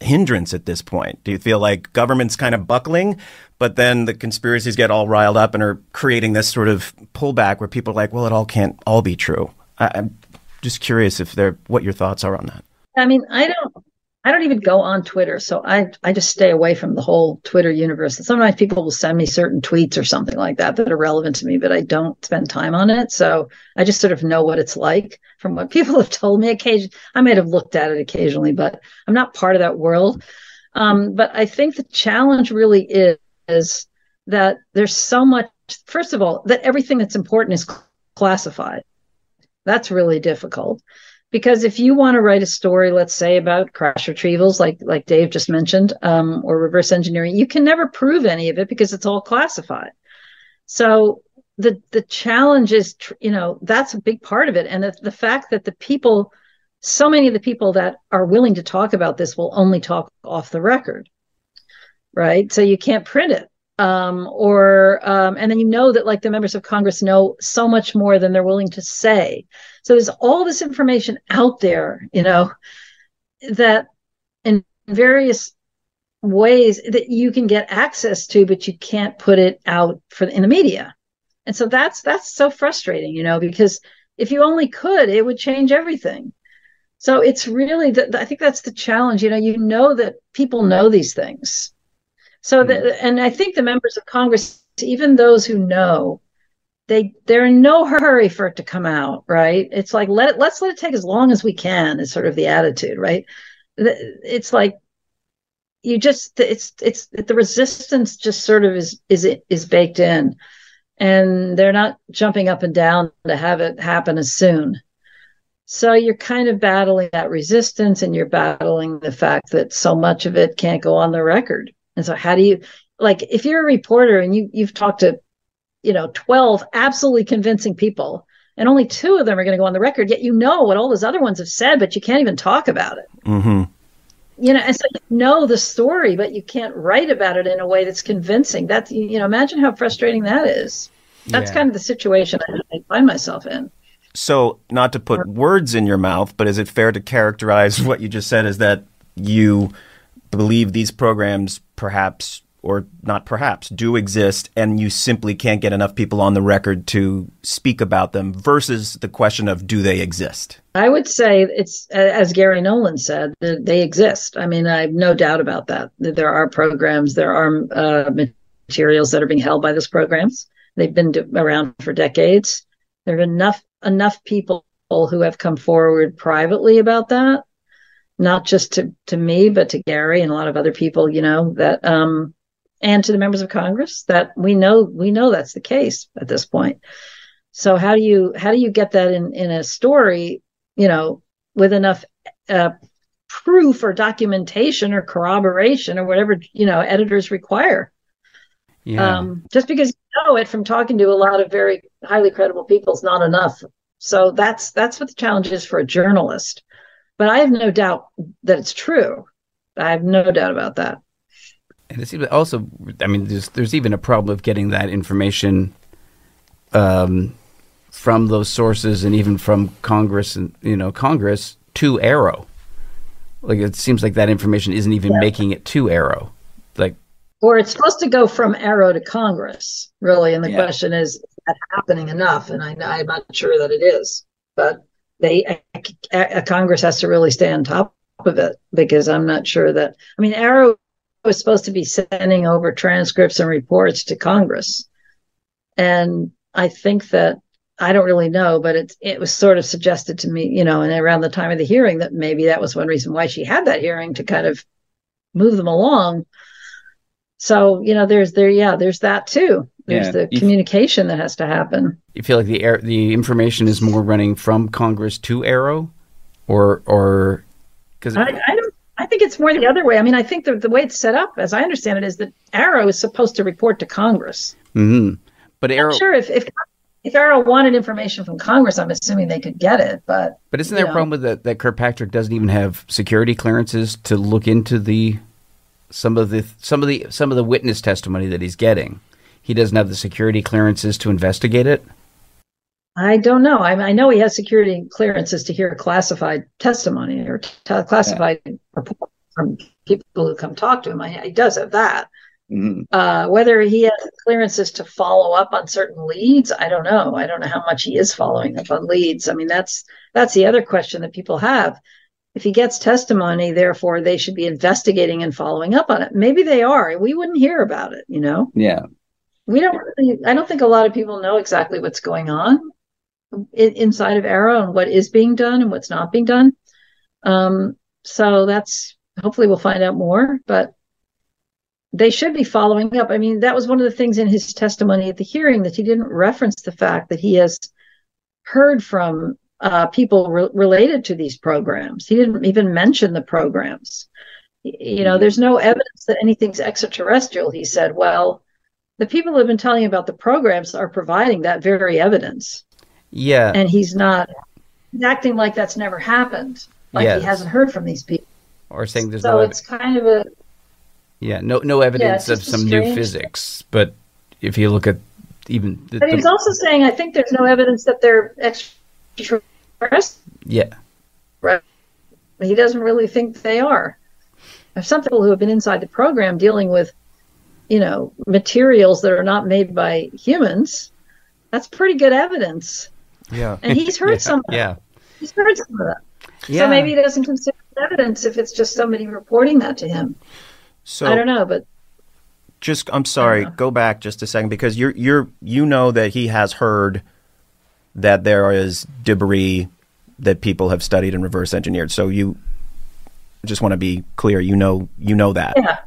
hindrance at this point? Do you feel like government's kind of buckling but then the conspiracies get all riled up and are creating this sort of pullback where people are like, well, it all can't all be true. I, I'm just curious if they're what your thoughts are on that. I mean, I don't I don't even go on Twitter, so I I just stay away from the whole Twitter universe. And sometimes people will send me certain tweets or something like that that are relevant to me, but I don't spend time on it. So I just sort of know what it's like from what people have told me. Occasionally, I might have looked at it occasionally, but I'm not part of that world. Um, but I think the challenge really is, is that there's so much. First of all, that everything that's important is classified. That's really difficult because if you want to write a story let's say about crash retrievals like like dave just mentioned um, or reverse engineering you can never prove any of it because it's all classified. So the the challenge is you know that's a big part of it. And the, the fact that the people so many of the people that are willing to talk about this will only talk off the record right? So you can't print it um, or um, and then you know that like the members of Congress know so much more than they're willing to say. So there's all this information out there, you know, that in various ways that you can get access to, but you can't put it out for in the media. And so that's that's so frustrating, you know, because if you only could, it would change everything. So it's really the, I think that's the challenge. You know, you know that people know these things so, the, mm-hmm. and I think the members of Congress, even those who know, they they're in no hurry for it to come out, right? It's like let it let's let it take as long as we can. Is sort of the attitude, right? It's like you just it's it's the resistance just sort of is is is baked in, and they're not jumping up and down to have it happen as soon. So you're kind of battling that resistance, and you're battling the fact that so much of it can't go on the record and so how do you like if you're a reporter and you you've talked to you know 12 absolutely convincing people and only two of them are going to go on the record yet you know what all those other ones have said but you can't even talk about it mm-hmm. you know and so you know the story but you can't write about it in a way that's convincing that's you know imagine how frustrating that is that's yeah. kind of the situation I, I find myself in so not to put words in your mouth but is it fair to characterize what you just said as that you believe these programs perhaps or not perhaps do exist and you simply can't get enough people on the record to speak about them versus the question of do they exist? I would say it's as garry nolan said they exist. I mean i have no doubt about that there are programs there are uh, materials that are being held by those programs. They've been around for decades. There are enough enough people who have come forward privately about that not just to, to me, but to Garry and a lot of other people, you know, that, um, and to the members of Congress that we know, we know that's the case at this point. So how do you, how do you get that in, in a story, you know, with enough, uh, proof or documentation or corroboration or whatever, you know, editors require? Yeah. Um, just because you know it from talking to a lot of very highly credible people is not enough. So that's that's what the challenge is for a journalist. But I have no doubt that it's true. I have no doubt about that. And it seems also, I mean, there's there's even a problem of getting that information um, from those sources and even from Congress and you know Congress to AARO. Like it seems like that information isn't even yeah. making it to AARO. Like, or it's supposed to go from AARO to Congress, really. And the yeah. question is, is that happening enough? And I, I'm not sure that it is, but they a, a Congress has to really stay on top of it because I'm not sure that I mean AARO was supposed to be sending over transcripts and reports to Congress, and I think that I don't really know, but it it was sort of suggested to me, you know, and around the time of the hearing that maybe that was one reason why she had that hearing to kind of move them along. So you know, there's there, yeah, there's that too. There's yeah. the you communication f- that has to happen. You feel like the air, the information is more running from Congress to AARO, or or because I, I, don't. I think it's more the other way. I mean, I think the the way it's set up, as I understand it, is that AARO is supposed to report to Congress. Mm-hmm. But AARO, I'm sure if if if AARO wanted information from Congress, I'm assuming they could get it. But but isn't there a problem with that that Kirkpatrick doesn't even have security clearances to look into the some of the some of the some of the witness testimony that he's getting? He doesn't have the security clearances to investigate it? I don't know. I, I know he has security clearances to hear classified testimony or t- classified yeah. reports from people who come talk to him. I, he does have that. hmm Uh, whether he has clearances to follow up on certain leads, I don't know. I don't know how much he is following up on leads. I mean, that's that's the other question that people have. If he gets testimony, therefore they should be investigating and following up on it. Maybe they are. We wouldn't hear about it, you know. Yeah. We don't really, I don't think a lot of people know exactly what's going on in, inside of AARO and what is being done and what's not being done. Um, so that's hopefully we'll find out more, but they should be following up. I mean, that was one of the things in his testimony at the hearing that he didn't reference the fact that he has heard from uh, people re- related to these programs. He didn't even mention the programs. You know, there's no evidence that anything's extraterrestrial. He said, well, the people who have been telling you about the programs are providing that very evidence Yeah. and he's not acting like that's never happened like Yes. he hasn't heard from these people or saying there's so no it's kind of a yeah no no evidence of just a some new physics. But if you look at even the, but he's the- also saying i think there's no evidence that they're extraterrestrial yeah Right. he doesn't really think they are there's some people who have been inside the program dealing with you know materials that are not made by humans that's pretty good evidence Yeah. and he's heard yeah, some of that. yeah he's heard some of that yeah so maybe he doesn't consider it evidence if it's just somebody reporting that to him So i don't know but just I'm sorry, go back just a second because you're you're you know that he has heard that there is debris that people have studied and reverse engineered. So you just want to be clear, you know you know that. Yeah.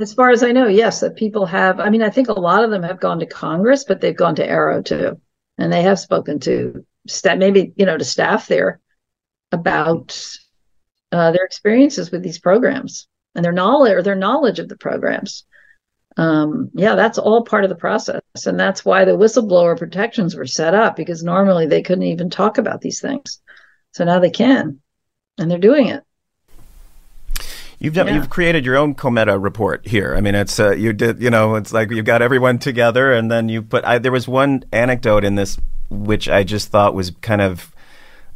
As far as I know, yes, that people have. I mean, I think a lot of them have gone to Congress, but they've gone to AARO too, and they have spoken to staff, maybe you know, to staff there about uh, their experiences with these programs and their knowledge or their knowledge of the programs. Um, yeah, that's all part of the process, and that's why the whistleblower protections were set up because normally they couldn't even talk about these things, so now they can, and they're doing it. You've done, Yeah. you've created your own Cometa report here. I mean, it's uh, you did you know it's like you got everyone together and then you put. I, there was one anecdote in this which I just thought was kind of,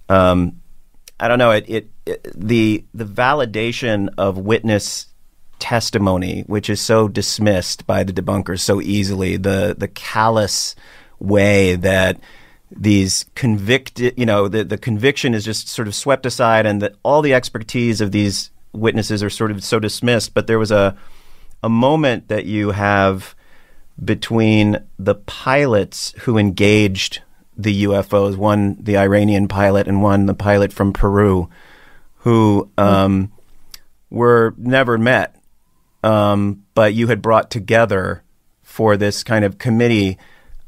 um, I don't know it, it it the the validation of witness testimony, which is so dismissed by the debunkers so easily. The the callous way that these convicted, you know, the, the conviction is just sort of swept aside, and that all the expertise of these witnesses are sort of so dismissed. But there was a a moment that you have between the pilots who engaged the UFOs, one the Iranian pilot and one the pilot from Peru, who um, were never met, um, but you had brought together for this kind of committee.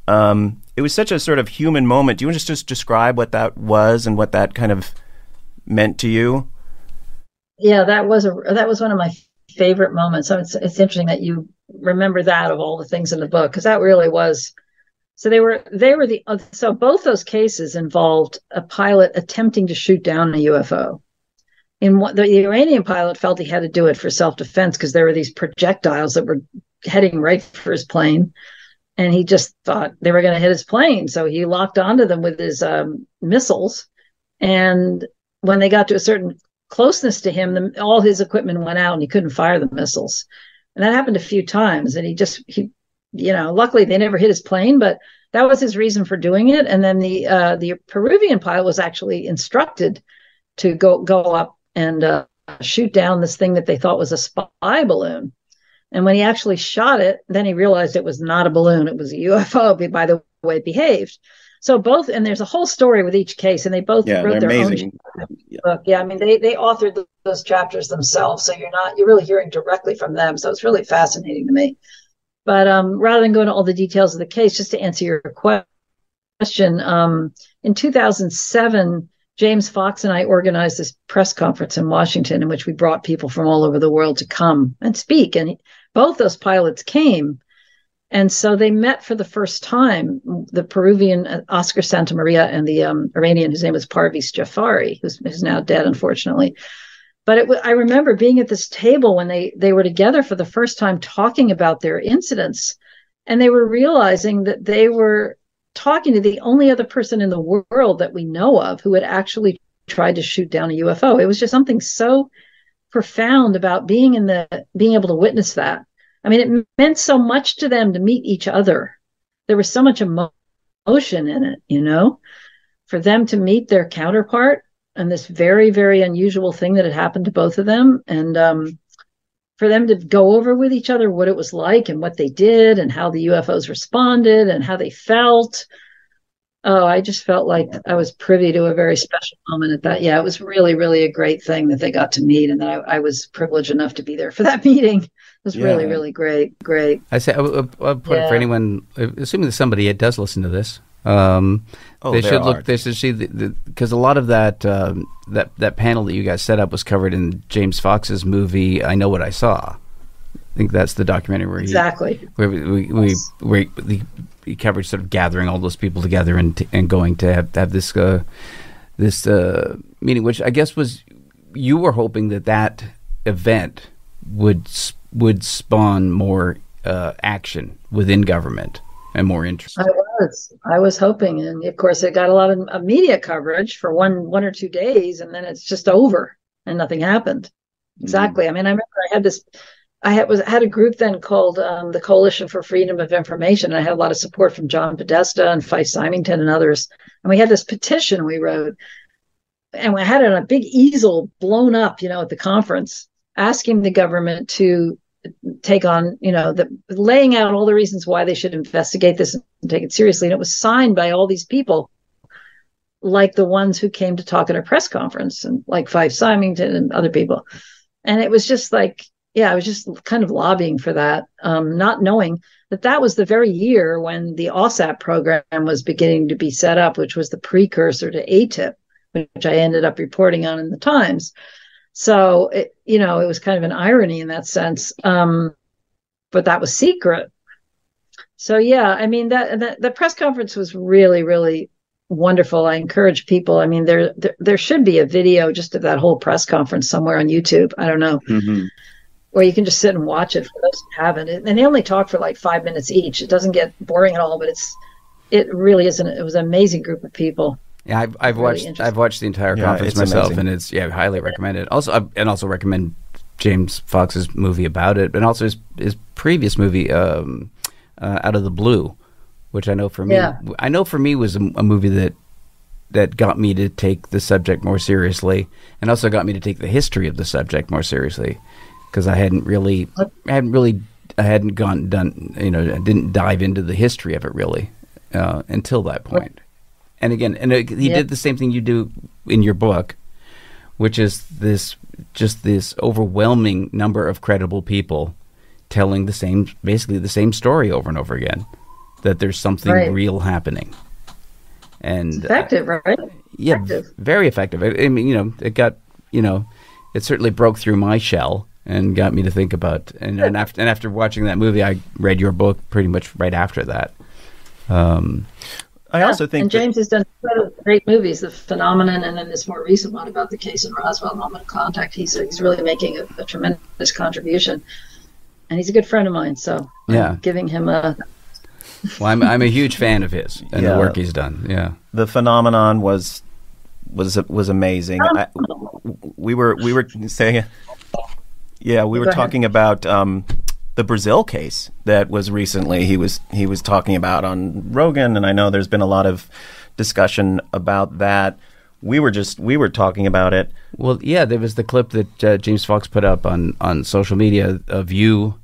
Um, it was such a sort of human moment. Do you want to just, just describe what that was and what that kind of meant to you? Yeah, that was a that was one of my favorite moments. So it's it's interesting that you remember that of all the things in the book because that really was. So they were they were the uh, so both those cases involved a pilot attempting to shoot down a UFO. In what the, the Iranian pilot felt he had to do it for self defense because there were these projectiles that were heading right for his plane, and he just thought they were going to hit his plane, so he locked onto them with his um, missiles, and when they got to a certain closeness to him, the, all his equipment went out and he couldn't fire the missiles. And that happened a few times. And he just, he, you know, luckily they never hit his plane, but that was his reason for doing it. And then the, uh, the Peruvian pilot was actually instructed to go, go up and, uh, shoot down this thing that they thought was a spy balloon. And when he actually shot it, then he realized it was not a balloon. It was a UFO by the way it behaved. So both, and there's a whole story with each case, and they both Yeah, wrote their own amazing. Yeah. book. Yeah, I mean they they authored those chapters themselves, so you're not you're really hearing directly from them. So it's really fascinating to me. But um, rather than go into all the details of the case, just to answer your question, um, in 2007, James Fox and I organized this press conference in Washington, in which we brought people from all over the world to come and speak, and both those pilots came. And so they met for the first time, the Peruvian uh, Oscar Santa Maria and the um, Iranian, whose name was Parviz Jafari, who's, who's now dead, unfortunately. But it, I remember being at this table when they, they were together for the first time talking about their incidents. And they were realizing that they were talking to the only other person in the world that we know of who had actually tried to shoot down a UFO. It was just something so profound about being in the being able to witness that I mean, it meant so much to them to meet each other. There was so much emotion in it, you know, for them to meet their counterpart and this very, very unusual thing that had happened to both of them. And um, for them to go over with each other what it was like and what they did and how the UFOs responded and how they felt. Oh, I just felt like I was privy to a very special moment at that. Yeah, it was really, really a great thing that they got to meet and that I, I was privileged enough to be there for that meeting. It was really, Yeah. really great. Great. I say, I would- I would put it for anyone, assuming that somebody does listen to this, um, Oh, they should are. look. They should see because a lot of that um, that that panel that you guys set up was covered in James Fox's movie. I know what I saw. I think that's the documentary where he Exactly. where we we, we Yes. where he, he covered sort of gathering all those people together and t- and going to have, have this uh, this uh, meeting, which I guess was you were hoping that that event would s- would spawn more uh, action within government and more interest. I was. I was hoping, and of course, it got a lot of, of media coverage for one one or two days, and then it's just over, and nothing happened. Exactly. I mean, I remember I had this. I had was had a group then called um, the Coalition for Freedom of Information, and I had a lot of support from John Podesta and Fife Symington and others. And we had this petition we wrote, and we had it on a big easel blown up, you know, at the conference, asking the government to take on, you know, the laying out all the reasons why they should investigate this and take it seriously. And it was signed by all these people, like the ones who came to talk at our press conference, and like Fife Symington and other people. And it was just like, yeah, I was just kind of lobbying for that, um, not knowing that that was the very year when the OSAP program was beginning to be set up, which was the precursor to AATIP, which I ended up reporting on in the Times. So, it, you know, it was kind of an irony in that sense. Um, but that was secret. So, yeah, I mean, that, that the press conference was really, really wonderful. I encourage people. I mean, there, there there should be a video just of that whole press conference somewhere on YouTube. I don't know Mhm. where you can just sit and watch it for those who haven't. And they only talk for like five minutes each. It doesn't get boring at all, but it's it really is an it was an amazing group of people. Yeah, I've, I've Really watched. I've watched the entire Yeah, conference myself, amazing. and it's yeah, highly recommended. Also, I, and also recommend James Fox's movie about it, and also his his previous movie, um, uh, Out of the Blue, which I know for me, Yeah. I know for me was a, a movie that that got me to take the subject more seriously, and also got me to take the history of the subject more seriously, because I hadn't really, I hadn't really, I hadn't gone done, you know, I didn't dive into the history of it really uh, until that point. And again, and it, he Yeah. did the same thing you do in your book, which is this just this overwhelming number of credible people telling the same, basically the same story over and over again. That there's something Right. real happening, and It's uh, effective, right? yeah, effective. very effective. I, I mean, you know, it got, you know, it certainly broke through my shell and got me to think about. And, and after and after watching that movie, I read your book pretty much right after that. Um, I also think and that- James has done other great movies, The Phenomenon, and then this more recent one about the case in Roswell, Moment of Contact. He's he's really making a, a tremendous contribution, and he's a good friend of mine. So I'm Yeah. giving him a well, I'm I'm a huge fan of his and Yeah. the work he's done. Yeah. the phenomenon was was was amazing. I, we were we were saying, yeah, we were Go ahead. talking about um, the Brazil case that was recently. He was he was talking about on Rogan, and I know there's been a lot of discussion about that. We were just we were talking about it. Well, yeah, there was the clip that uh, James Fox put up on, on social media of you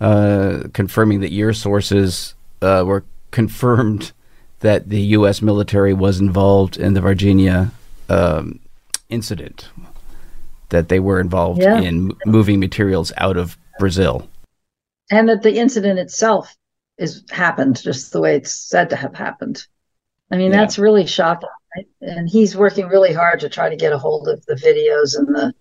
uh, confirming that your sources uh, were confirmed that the U.S. military was involved in the Varginha um, incident, that they were involved Yeah. in m- moving materials out of Brazil. And that the incident itself is happened just the way it's said to have happened. I mean, Yeah. that's really shocking. Right? And he's working really hard to try to get a hold of the videos and the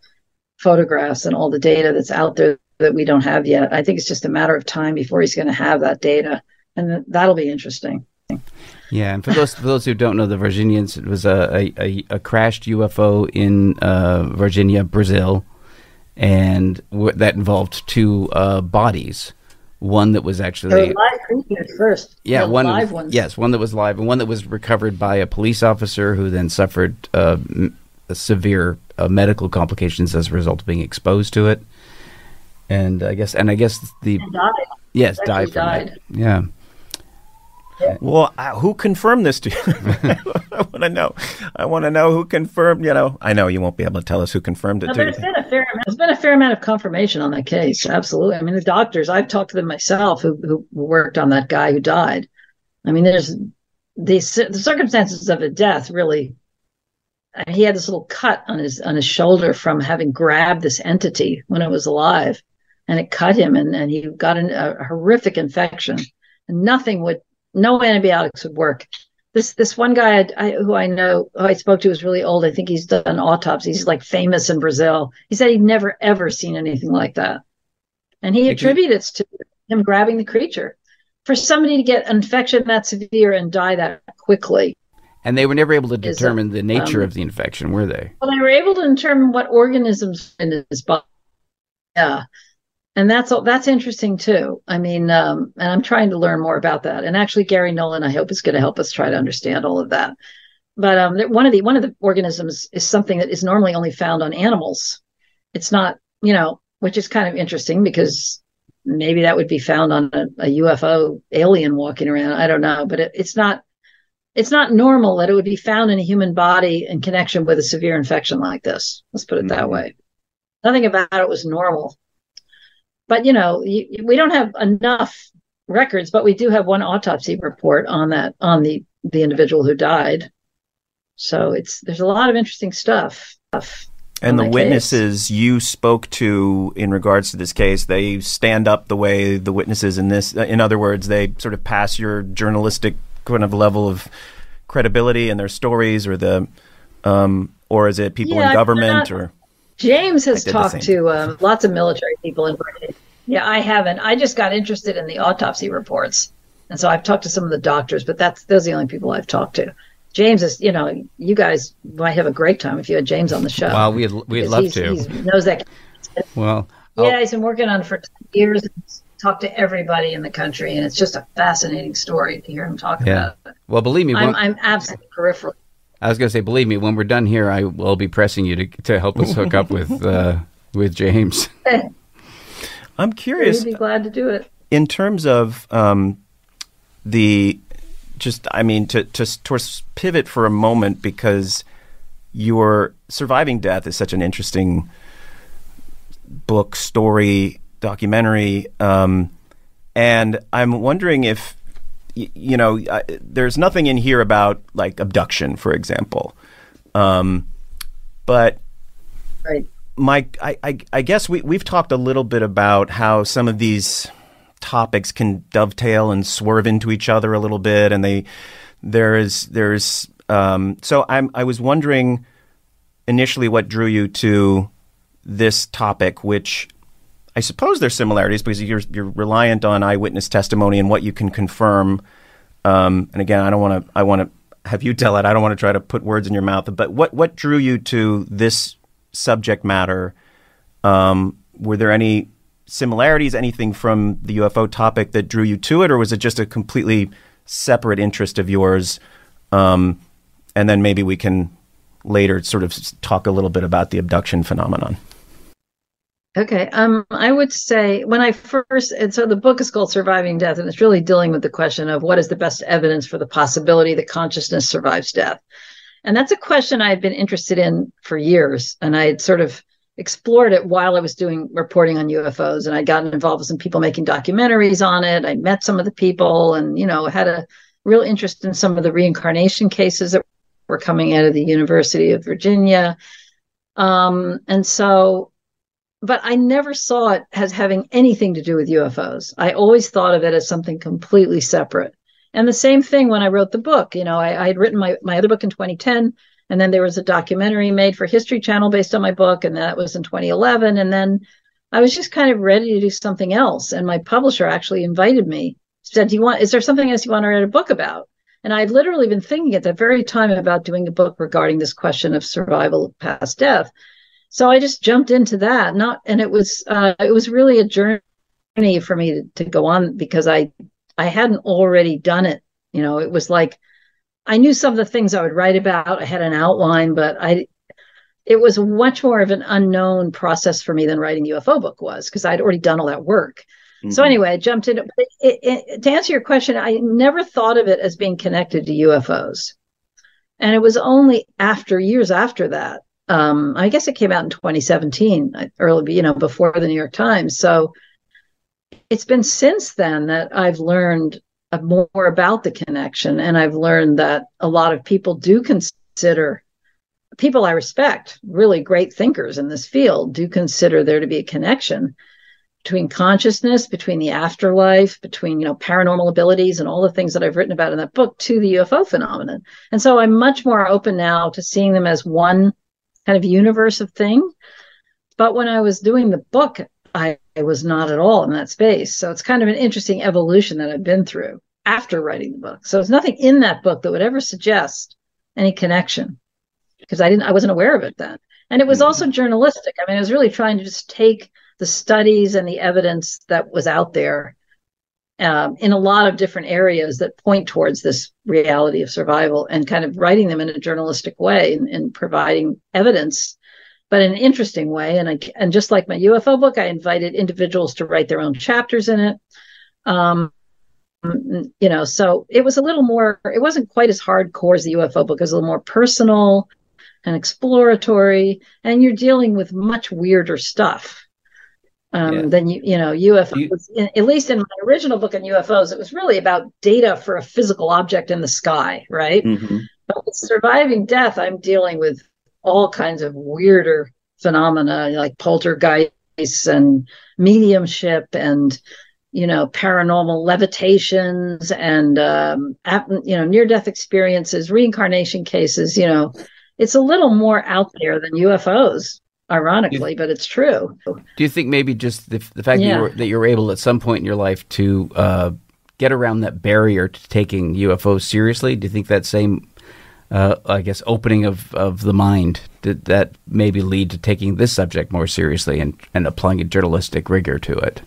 photographs and all the data that's out there that we don't have yet. I think it's just a matter of time before he's going to have that data, and that'll be interesting. Yeah, and for those for those who don't know, the Virginians it was a a, a, a crashed UFO in uh, Varginha, Brazil, and w- that involved two uh, bodies. One that was They were actually live creatures first. yeah, one live was, ones. yes, one that was live, and one that was recovered by a police officer who then suffered uh, m- severe uh, medical complications as a result of being exposed to it. and I guess and I guess the died. yes died from died. that. Yeah. Well, uh, who confirmed this to you? I want to know. I want to know who confirmed. You know, I know you won't be able to tell us who confirmed it No, to but you. it's been a fair amount. There's been a fair amount of confirmation on that case. Absolutely. I mean, the doctors. I've talked to them myself, who who worked on that guy who died. I mean, there's the the circumstances of the death really. He had this little cut on his on his shoulder from having grabbed this entity when it was alive, and it cut him, and and he got an, a horrific infection, and nothing would, no antibiotics would work. This this one guy I, who I know, who I spoke to, is really old. I think he's done autopsies. He's like famous in Brazil. He said he'd never ever seen anything like that, and he attributes it to him grabbing the creature. For somebody to get an infection that severe and die that quickly, And they were never able to determine the nature um, of the infection, were they? well, they were able to determine what organisms in his body. Yeah, and that's all. That's interesting too. I mean, um, and I'm trying to learn more about that. And actually, Garry Nolan, I hope, is going to help us try to understand all of that. But um, one of the one of the organisms is something that is normally only found on animals. It's not, you know, which is kind of interesting because maybe that would be found on a, a UFO alien walking around. I don't know, but it, it's not. It's not normal that it would be found in a human body in connection with a severe infection like this. Let's put it that Mhm. way. Nothing about it was normal. But you know, you, we don't have enough records, but we do have one autopsy report on that on the the individual who died. So it's there's a lot of interesting stuff. And the witnesses you spoke to in regards to this case, they stand up the way the witnesses in this. In other words, they sort of pass your journalistic kind of level of credibility in their stories, or the, um, or is it people Yeah, in government, not- or James has I did the talked to um, lots of military people in Britain. Yeah, I haven't. I just got interested in the autopsy reports, and so I've talked to some of the doctors, but that's those are the only people I've talked to. James is, you know, you guys might have a great time if you had James on the show. Well, we'd we'd love he's- to. He knows that. Well, Yeah, I'll- he's been working on it for years. Talked to everybody in the country, and it's just a fascinating story to hear him talk yeah. about it. Well, believe me, I'm, when, I'm absolutely peripheral. I was going to say, believe me, when we're done here, I will be pressing you to to help us hook up with uh, with James. I'm He'd curious be glad to do it. in terms of um, the just i mean to, to to pivot for a moment because your surviving death is such an interesting book story documentary um, and i'm wondering if y- you know I, there's nothing in here about like abduction for example um, but Right. Mike, I, I, I guess we, we've talked a little bit about how some of these topics can dovetail and swerve into each other a little bit, and they there is there's um, so I'm I was wondering initially what drew you to this topic, which I suppose there's similarities because you're you're reliant on eyewitness testimony and what you can confirm. Um, and again, I don't want to I want to have you tell it. I don't want to try to put words in your mouth. But what what drew you to this subject matter? Um, were there any similarities, anything from the UFO topic that drew you to it, or was it just a completely separate interest of yours? Um, and then maybe we can later sort of talk a little bit about the abduction phenomenon. Okay. Um, I would say when I first, and so the book is called Surviving Death, and it's really dealing with the question of what is the best evidence for the possibility that consciousness survives death. And that's a question I had been interested in for years. And I had sort of explored it while I was doing reporting on UFOs. And I'd gotten involved with some people making documentaries on it. I met some of the people and, you know, had a real interest in some of the reincarnation cases that were coming out of the University of Virginia. Um, and so but I never saw it as having anything to do with UFOs. I always thought of it as something completely separate. And the same thing when I wrote the book. You know, I, I had written my, my other book in 2010, and then there was a documentary made for History Channel based on my book, and that was in 2011. And then I was just kind of ready to do something else. And my publisher actually invited me, said, Do you want, is there something else you want to write a book about? And I'd literally been thinking at that very time about doing a book regarding this question of survival of past death so I just jumped into that. Not, and it was uh, it was really a journey for me to, to go on because I I hadn't already done it. You know, it was like I knew some of the things I would write about. I had an outline, but I it was much more of an unknown process for me than writing the UFO book was because I'd already done all that work. So Mhm. anyway, I jumped in. It, it, to answer your question, I never thought of it as being connected to UFOs, and it was only after years after that. Um, I guess it came out in 2017, uh, early, you know, before the New York Times. So it's been since then that I've learned uh, more about the connection, and I've learned that a lot of people do consider people I respect, really great thinkers in this field, do consider there to be a connection between consciousness, between the afterlife, between you know paranormal abilities and all the things that I've written about in that book to the UFO phenomenon. And so I'm much more open now to seeing them as one kind of universe of thing. But when I was doing the book, I, I was not at all in that space. So it's kind of an interesting evolution that I've been through after writing the book. So there's nothing in that book that would ever suggest any connection because I didn't I wasn't aware of it then. And it was Mhm. also journalistic. I mean, I was really trying to just take the studies and the evidence that was out there um, in a lot of different areas that point towards this reality of survival and kind of writing them in a journalistic way and, and providing evidence, but in an interesting way. And I, and just like my UFO book, I invited individuals to write their own chapters in it. Um, you know, so it was a little more. It wasn't quite as hardcore as the UFO book. It was a little more personal and exploratory, and you're dealing with much weirder stuff um, Yeah. than you you know UFOs. You- in, at least in my original book on UFOs, it was really about data for a physical object in the sky, right? Mhm. But with surviving death, I'm dealing with all kinds of weirder phenomena like poltergeists and mediumship and you know paranormal levitations and um, ap- you know near death experiences, reincarnation cases. You know, it's a little more out there than UFOs, ironically, but it's true. Do you think maybe just the, the fact that, you were, that you were able at some point in your life to uh, get around that barrier to taking UFOs seriously? Do you think that same, uh, I guess, opening of, of the mind did that maybe lead to taking this subject more seriously and, and applying a journalistic rigor to it?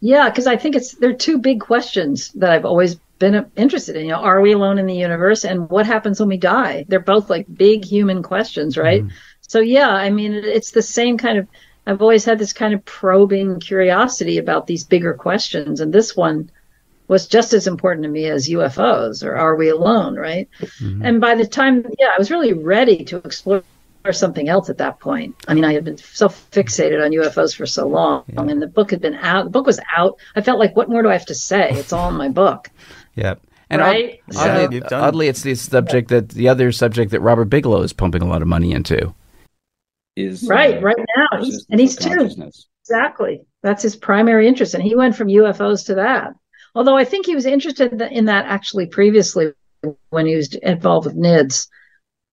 Yeah, because I think it's there are two big questions that I've always been interested in. You know, are we alone in the universe, and what happens when we die? They're both like big human questions, right? So yeah, I mean, it's the same kind of. I've always had this kind of probing curiosity about these bigger questions, and this one was just as important to me as UFOs or are we alone, right? Mm-hmm. And by the time, yeah, I was really ready to explore something else at that point. I mean, I had been so fixated on UFOs for so long, and the book had been out. The book was out. I felt like, what more do I have to say? It's all in my book. Yeah. And Right? odd- So- oddly, done- oddly, it's the subject that the other subject that Robert Bigelow is pumping a lot of money into. Is Right, uh, right now, he's, and he's too. Exactly. That's his primary interest. And he went from UFOs to that. Although I think he was interested in, that actually previously when he was involved with NIDS,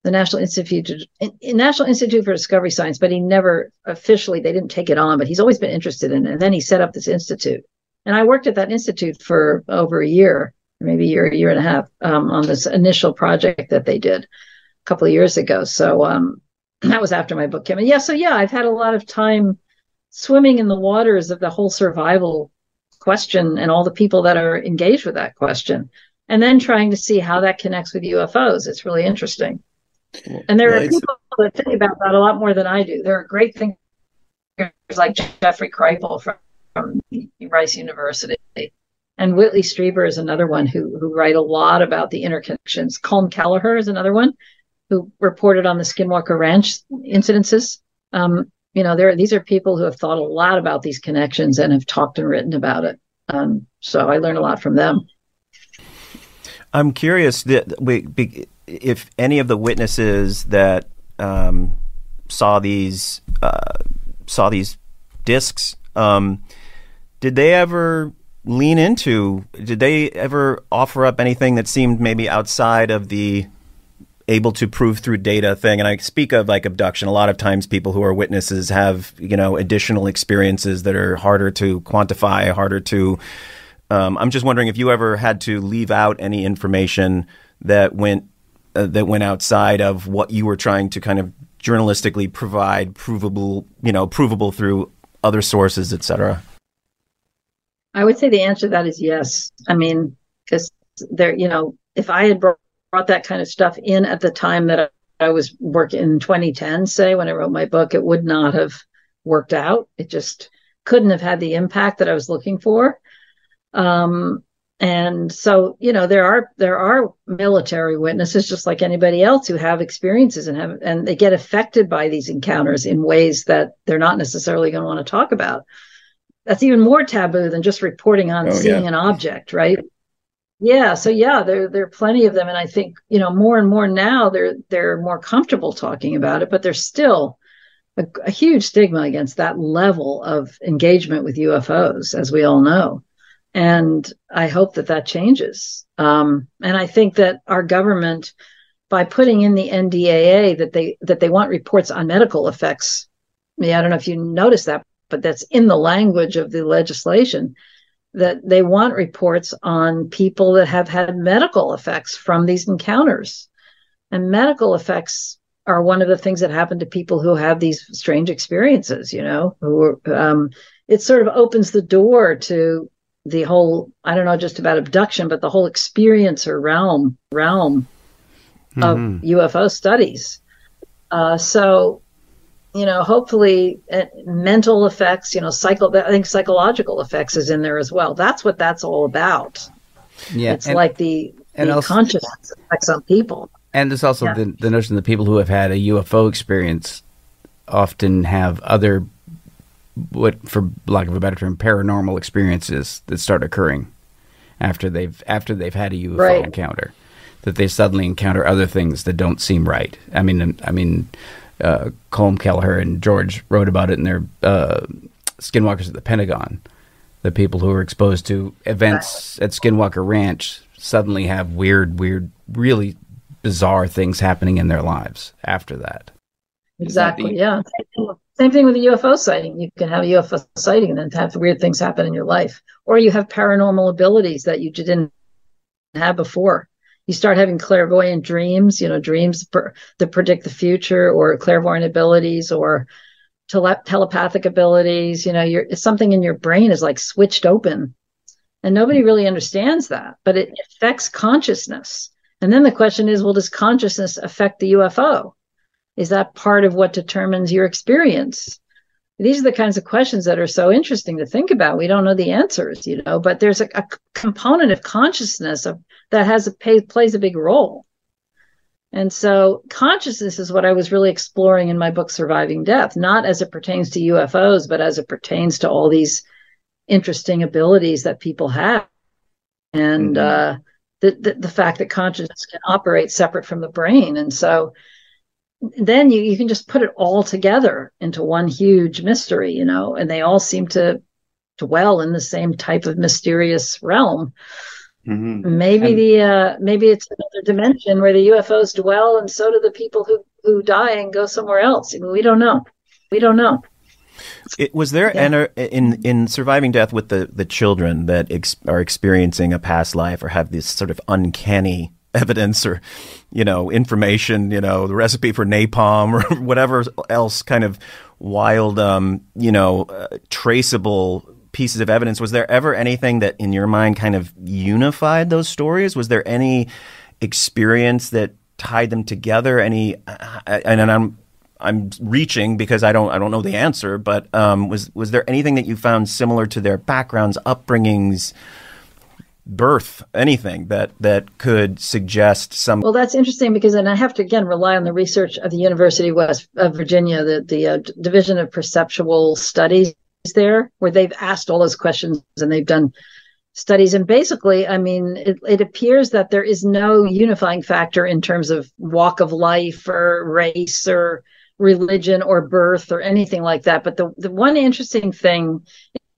the National Institute, in, in National Institute for Discovery Science, but he never officially, they didn't take it on, but he's always been interested in it. And then he set up this institute. And I worked at that institute for over a year, maybe a year, a year and a half, um, on this initial project that they did a couple of years ago. So um, that was after my book came. And yeah, so yeah, I've had a lot of time swimming in the waters of the whole survival question and all the people that are engaged with that question and then trying to see how that connects with ufos it's really interesting. And there are people that think about that a lot more than i do. There are great thinkers like jeffrey kripal from, from rice university and whitley strieber is another one who who write a lot about the interconnections. Colm kelleher is another one who reported on the skinwalker ranch incidences um, you know, there these are people who have thought a lot about these connections and have talked and written about it. Um, so I learned a lot from them. I'm curious that we, if any of the witnesses that um, saw these uh, saw these discs, um, did they ever lean into? Did they ever offer up anything that seemed maybe outside of the able to prove through data thing? And I speak of like abduction. A lot of times, people who are witnesses have you know additional experiences that are harder to quantify, harder to um, I'm just wondering if you ever had to leave out any information that went uh, that went outside of what you were trying to kind of journalistically provide, provable, you know, provable through other sources, et cetera. I would say the answer to that is yes. I mean, because there, you know, if I had brought, brought that kind of stuff in at the time that I was working in 2010, say, when I wrote my book, it would not have worked out. It just couldn't have had the impact that I was looking for. Um, and so, you know, there are there are military witnesses, just like anybody else, who have experiences and have and they get affected by these encounters in ways that they're not necessarily going to want to talk about. That's even more taboo than just reporting on Oh, seeing yeah. an object, right? Yeah, so yeah, there there are plenty of them, and I think you know more and more now they're they're more comfortable talking about it, but there's still a, a huge stigma against that level of engagement with UFOs, as we all know, and I hope that that changes. Um, and I think that our government, by putting in the NDAA that they that they want reports on medical effects, yeah, I don't know if you noticed that, but that's in the language of the legislation that they want reports on people that have had medical effects from these encounters. And medical effects are one of the things that happen to people who have these strange experiences, you know, who um, it sort of opens the door to the whole, I don't know just about abduction, but the whole experiencer realm realm of UFO studies. Uh, so you know, hopefully uh, mental effects, you know, psycho, I think psychological effects is in there as well. That's what that's all about. Yeah, it's and, like the, and the also- consciousness effects on people. and there's also Yeah. the, the notion that people who have had a UFO experience often have other, what for lack of a better term, paranormal experiences that start occurring after they've after they've had a UFO Right. encounter. That they suddenly encounter other things that don't seem right. I mean, I mean, uh, Colm Kelleher and George wrote about it in their uh, Skinwalkers at the Pentagon. The people who are exposed to events at Skinwalker Ranch suddenly have weird, weird, really bizarre things happening in their lives after that Exactly. the- Yeah. Same thing with- Same thing with a UFO sighting. You can have a UFO sighting and then have weird things happen in your life, or you have paranormal abilities that you didn't have before. You start having clairvoyant dreams, you know, dreams per, that predict the future, or clairvoyant abilities, or tele- telepathic abilities. You know, it's something in your brain is like switched open, and nobody really understands that, but it affects consciousness. And then the question is, well, does consciousness affect the UFO? Is that part of what determines your experience? These are the kinds of questions that are so interesting to think about. We don't know the answers, you know, but there's a, a component of consciousness of, that has a pay, plays a big role. And so consciousness is what I was really exploring in my book, Surviving Death, not as it pertains to UFOs, but as it pertains to all these interesting abilities that people have. And Mhm. uh, the, the, the fact that consciousness can operate separate from the brain. And so then you, you can just put it all together into one huge mystery, you know, and they all seem to dwell in the same type of mysterious realm. Mhm. Maybe And- the uh, maybe it's another dimension where the UFOs dwell, and so do the people who who die and go somewhere else. I mean, we don't know. We don't know. It, was there Yeah. ener- in in surviving death with the the children that ex- are experiencing a past life or have this sort of uncanny evidence or you know information you know the recipe for napalm or whatever else kind of wild um, you know uh, traceable pieces of evidence. Was there ever anything that in your mind kind of unified those stories? Was there any experience that tied them together? Any uh, and, and I'm I'm reaching because I don't I don't know the answer, but um, was was there anything that you found similar to their backgrounds, upbringings, birth, anything that that could suggest some? Well, that's interesting because, and I have to again rely on the research of the University of West of Virginia, the the uh, Division of Perceptual Studies there, where they've asked all those questions and they've done studies. And basically, I mean, it, it appears that there is no unifying factor in terms of walk of life or race or religion or birth or anything like that. But the the one interesting thing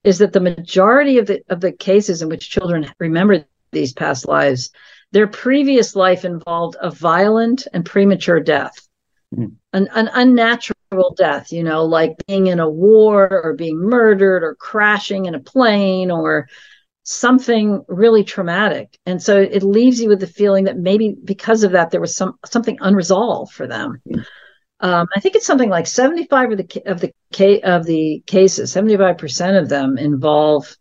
is that the majority of the of the cases in which children remember these past lives their previous life involved a violent and premature death, Mhm. an, an unnatural death, you know, like being in a war or being murdered or crashing in a plane or something really traumatic. And so it leaves you with the feeling that maybe because of that, there was some something unresolved for them. Um, I think it's something like 75 of the of the of the cases, 75% of them involve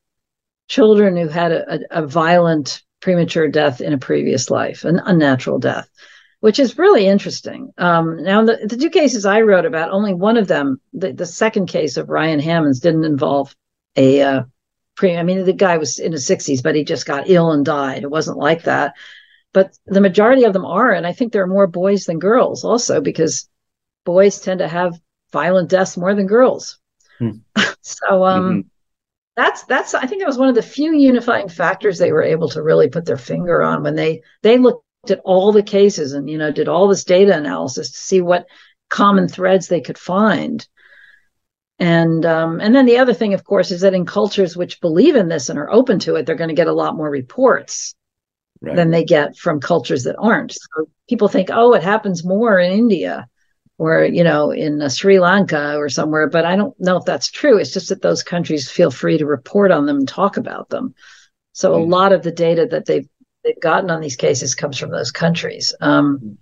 children who had a, a, a violent premature death in a previous life, an unnatural death. which is really interesting. Um, now, the, the two cases I wrote about, only one of them, the, the second case of Ryan Hammons, didn't involve a uh, pre. I mean, the guy was in his 60s, but he just got ill and died. It wasn't like that. But the majority of them are, and I think there are more boys than girls also because boys tend to have violent deaths more than girls. Hmm. so, um, Mhm. that's that's I think that was one of the few unifying factors they were able to really put their finger on when they they looked at all the cases and you know did all this data analysis to see what common threads they could find. And um, and then the other thing, of course, is that in cultures which believe in this and are open to it, they're going to get a lot more reports Right. than they get from cultures that aren't. So people think, oh, it happens more in India or, you know, in uh, Sri Lanka or somewhere, but I don't know if that's true. It's just that those countries feel free to report on them and talk about them. So a Mm. lot of the data that they've they've gotten on these cases comes from those countries. Um,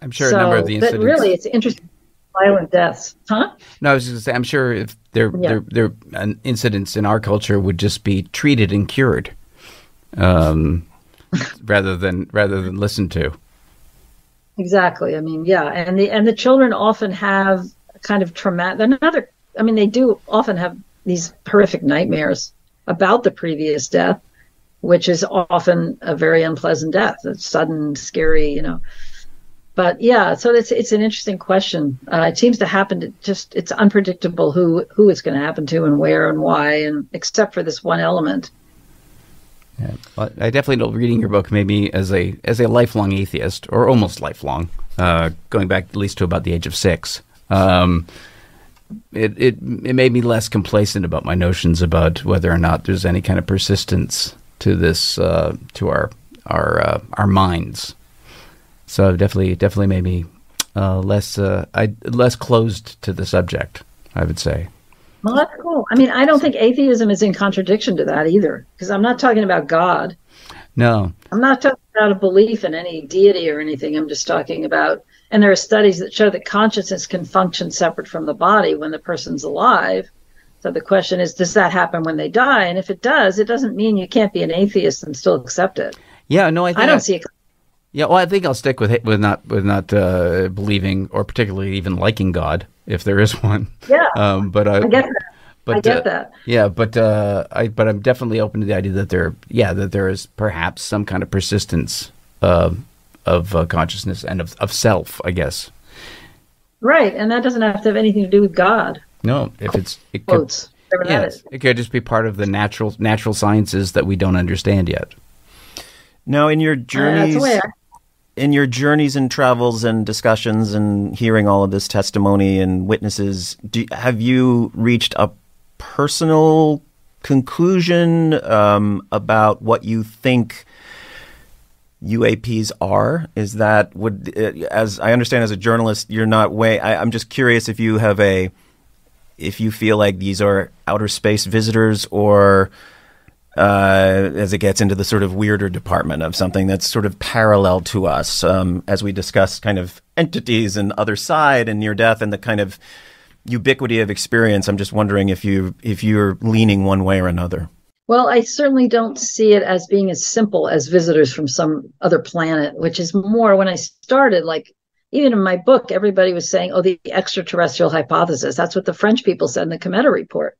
I'm sure so, a number of the incidents but really, it's interesting. Violent deaths, huh? No, I was just going to say, I'm sure if there, Yeah. there, there, an incidents in our culture would just be treated and cured, um, rather than rather than listened to. Exactly. I mean, yeah, and the and the children often have kind of traumatic. Another, I mean, they do often have these horrific nightmares about the previous death, which is often a very unpleasant death, a sudden, scary, you know. But yeah, so it's it's an interesting question. Uh, it seems to happen to just it's unpredictable who who it's going to happen to and where and why, and except for this one element. Yeah. Well, I definitely know reading your book made me as a as a lifelong atheist, or almost lifelong, uh, going back at least to about the age of six. Um, it, it it made me less complacent about my notions about whether or not there's any kind of persistence to this uh, to our our uh, our minds. So it definitely definitely made me uh, less uh, I less closed to the subject. I would say. Well, that's cool. I mean, I don't think atheism is in contradiction to that either, because I'm not talking about God. No, I'm not talking about a belief in any deity or anything. I'm just talking about, and there are studies that show that consciousness can function separate from the body when the person's alive. So the question is, does that happen when they die? And if it does, it doesn't mean you can't be an atheist and still accept it. yeah, no, I think I don't see it. Yeah, well, I think I'll stick with with not with not uh, believing or particularly even liking God if there is one. Yeah, Um, but I, I get that. but I get uh, that. Yeah, but uh, I but I'm definitely open to the idea that there, yeah, that there is perhaps some kind of persistence uh, of uh, consciousness and of, of self, I guess. Right, and that doesn't have to have anything to do with God. No, if it's it could, Quotes. Whatever yes, is. it could just be part of the natural natural sciences that we don't understand yet. Now, in your Uh, that's journeys, the way I, in your journeys and travels and discussions and hearing all of this testimony and witnesses, do, have you reached a personal conclusion um, about what you think UAPs are? Is that would, uh, as I understand, as a journalist, you're not way. I, I'm just curious if you have a, if you feel like these are outer space visitors or uh, as it gets into the sort of weirder department of something that's sort of parallel to us, um, as we discuss kind of entities and other side and near death and the kind of ubiquity of experience. I'm just wondering if you if you're leaning one way or another. Well, I certainly don't see it as being as simple as visitors from some other planet, which is more when I started, like even in my book, everybody was saying, oh, the extraterrestrial hypothesis. That's what the French people said in the Cometa report.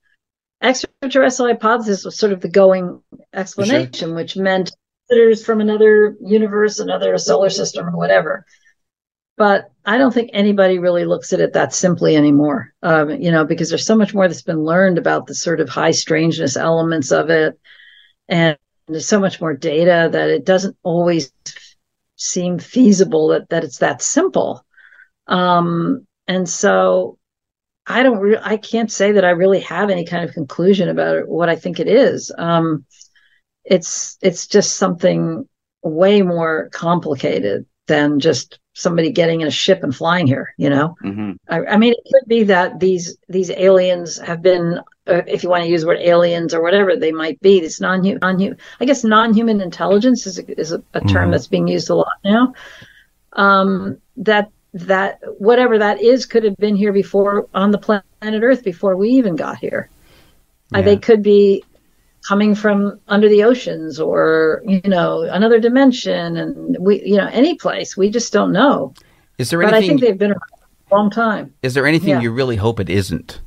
Extraterrestrial hypothesis was sort of the going explanation, which meant visitors from another universe, another solar system, or whatever. But I don't think anybody really looks at it that simply anymore, um, you know, because there's so much more that's been learned about the sort of high strangeness elements of it. And there's so much more data that it doesn't always seem feasible that, that it's that simple. Um, and so I don't, re- I can't say that I really have any kind of conclusion about it, what I think it is. Um, it's, it's just something way more complicated than just somebody getting in a ship and flying here, you know? hmm I, I mean, it could be that these these aliens have been, uh, if you want to use the word aliens or whatever they might be, this non non I guess non-human intelligence is a, is a, a term Mhm. that's being used a lot now. Um, that that whatever that is could have been here before on the planet Earth before we even got here. Uh, Yeah. they could be coming from under the oceans or you know another dimension and we you know any place we just don't know Is there anything? but i think they've been around a long time is there anything yeah. you really hope it isn't?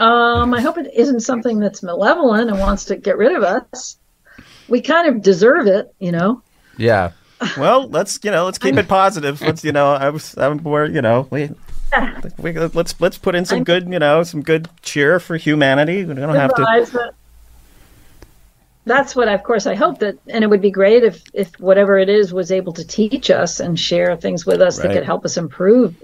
um i hope it isn't something that's malevolent and wants to get rid of us we kind of deserve it you know Yeah. Well, let's you know, let's keep it positive. Let's you know, I was I'm more you know, we, we let's let's put in some I'm- good you know some good cheer for humanity. We don't have to. That's what of course i hope that and it would be great if if whatever it is was able to teach us and share things with us that could help us improve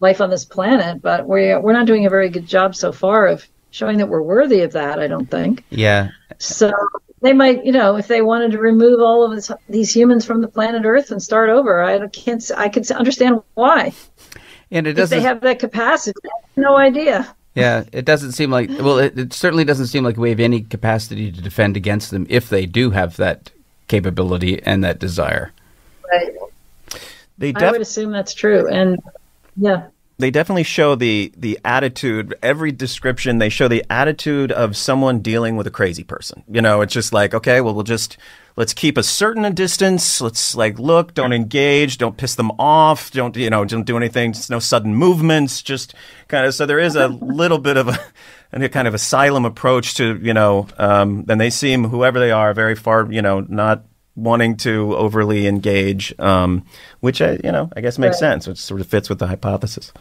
life on this planet but we're we're not doing a very good job so far of showing that we're worthy of that i don't think Yeah. so they might you know if they wanted to remove all of this, these humans from the planet earth and start over i can't s- i could understand why And it if doesn't. they have that capacity I have no idea Yeah, it doesn't seem like. Well, it, it certainly doesn't seem like we have any capacity to defend against them if they do have that capability and that desire. right They i would assume that's true and yeah they definitely show the the attitude every description they show the attitude of someone dealing with a crazy person. You know it's just like okay well we'll just let's keep a certain distance. Let's like look don't engage don't piss them off don't you know don't do anything. Just no sudden movements just kind of so there is a little bit of a, a kind of asylum approach to you know um, and they seem whoever they are very far you know not wanting to overly engage um, which I, you know i guess makes Right. sense which sort of fits with the hypothesis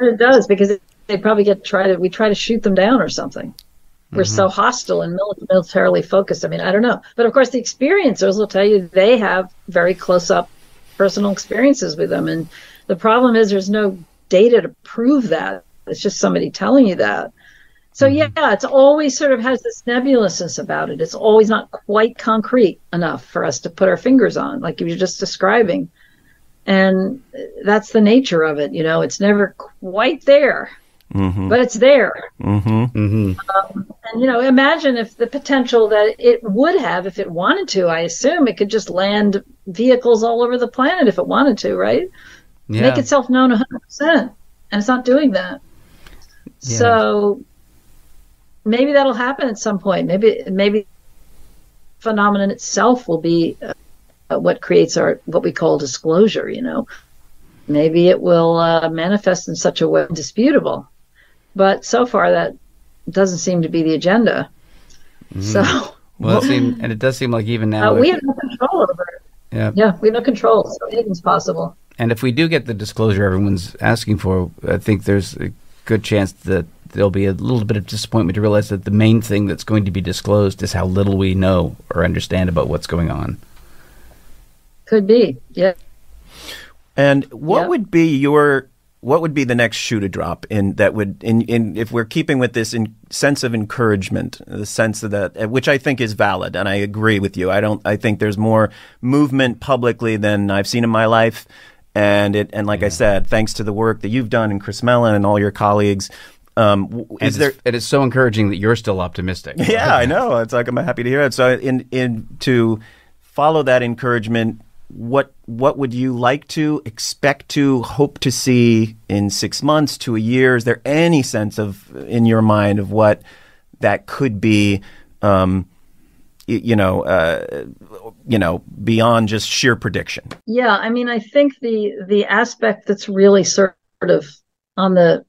It does because they probably get try to we try to shoot them down or something. We're so hostile and militarily focused. I mean, I don't know, but of course the experiencers will tell you they have very close up personal experiences with them, and the problem is there's no data to prove that. It's just somebody telling you that. So yeah, it's always sort of has this nebulousness about it. It's always not quite concrete enough for us to put our fingers on, like you were just describing and that's the nature of it you know it's never quite there but it's there mm-hmm. Mm-hmm. and you know imagine if the potential that it would have if it wanted to i assume it could just land vehicles all over the planet if it wanted to right Yeah. make itself known 100% and it's not doing that Yeah. so maybe that'll happen at some point. Maybe maybe phenomenon itself will be uh, what creates our what we call disclosure you know? Maybe it will uh, manifest in such a way disputable. But so far that doesn't seem to be the agenda. So well, it seem, and it does seem like even now, uh, we have no control over it. Yeah. yeah we have no control so anything's possible. And if we do get the disclosure everyone's asking for, I think there's a good chance that there'll be a little bit of disappointment to realize that the main thing that's going to be disclosed is how little we know or understand about what's going on. could be yeah And what Yeah. would be your what would be the next shoe to drop in that would in, in if we're keeping with this in, sense of encouragement, the sense of that uh, which I think is valid, and I agree with you. I don't. I think there's more movement publicly than I've seen in my life, and it and like I said, thanks to the work that you've done and Chris Mellon and all your colleagues. Um, w- And is there it's, so encouraging that you're still optimistic. yeah, I know. It's like I'm happy to hear it. So, in in to follow that encouragement, what what would you like to expect to hope to see in six months to a year? Is there any sense of in your mind of what that could be? Um, you know, uh, you know, beyond just sheer prediction. Yeah, I mean, I think the the aspect that's really sort of on the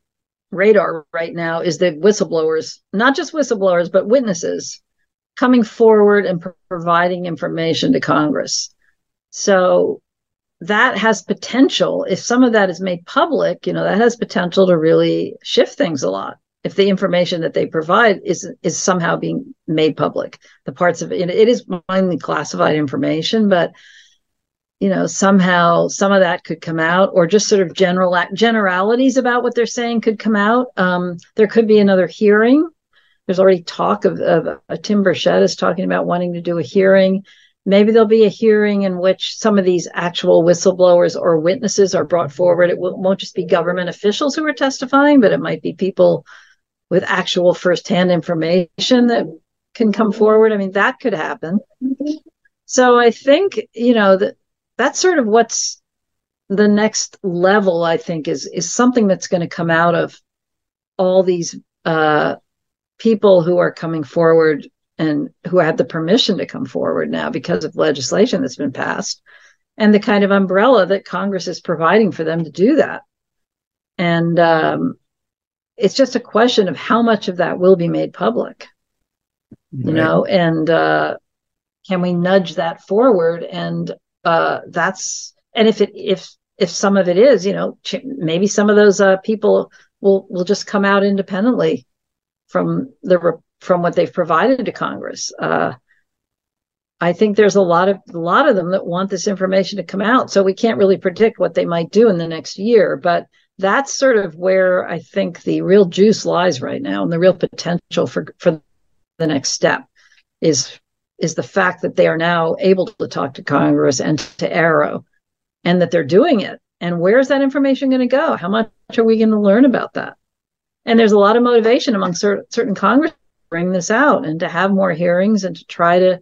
radar right now is the whistleblowers, not just whistleblowers, but witnesses coming forward and pro- providing information to Congress. So that has potential. If some of that is made public, you know, that has potential to really shift things a lot. If the information that they provide is is somehow being made public, the parts of it, it is mainly classified information, but you know somehow some of that could come out or just sort of general generalities about what they're saying could come out. Um, there could be another hearing. There's already talk of, of tim burchett is talking about wanting to do a hearing. Maybe there'll be a hearing in which some of these actual whistleblowers or witnesses are brought forward. It won't just be government officials who are testifying but it might be people with actual firsthand information that can come forward. I mean that could happen. So i think you know that that's sort of what's the next level i think is is something that's going to come out of all these uh people who are coming forward and who had the permission to come forward now because of legislation that's been passed and the kind of umbrella that Congress is providing for them to do that. And um, it's just a question of how much of that will be made public, you Right. know, and uh, can we nudge that forward? And uh, that's and if it if if some of it is, you know, maybe some of those uh, people will will just come out independently from the from what they've provided to Congress. Uh, I think there's a lot of a lot of them that want this information to come out, so we can't really predict what they might do in the next year. But that's sort of where I think the real juice lies right now, and the real potential for for the next step is is the fact that they are now able to talk to Congress and to AARO, and that they're doing it. And where's that information going to go? How much are we going to learn about that? And there's a lot of motivation among cer- certain Congress to bring this out and to have more hearings and to try to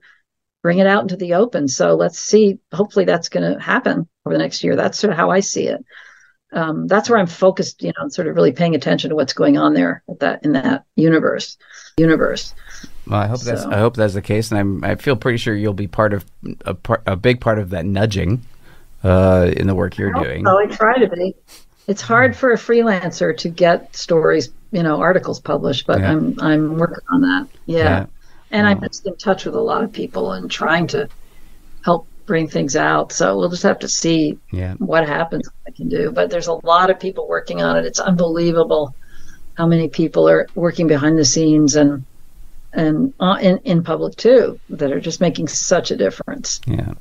bring it out into the open. So let's see. Hopefully, that's going to happen over the next year. That's sort of how I see it. Um, that's where I'm focused. You know, sort of really paying attention to what's going on there at that in that universe. Universe. Well, I hope that's I hope that's the case, and I'm I feel pretty sure you'll be part of a part a big part of that nudging uh, in the work you're doing. Oh, I try to be. It's hard for a freelancer to get stories, you know, articles published, but Yeah. I'm I'm working on that. Yeah. Yeah. And I'm just in touch with a lot of people and trying to help bring things out. So we'll just have to see Yeah. what happens I can do. But there's a lot of people working on it. It's unbelievable how many people are working behind the scenes and and uh, in in public too that are just making such a difference. Yeah.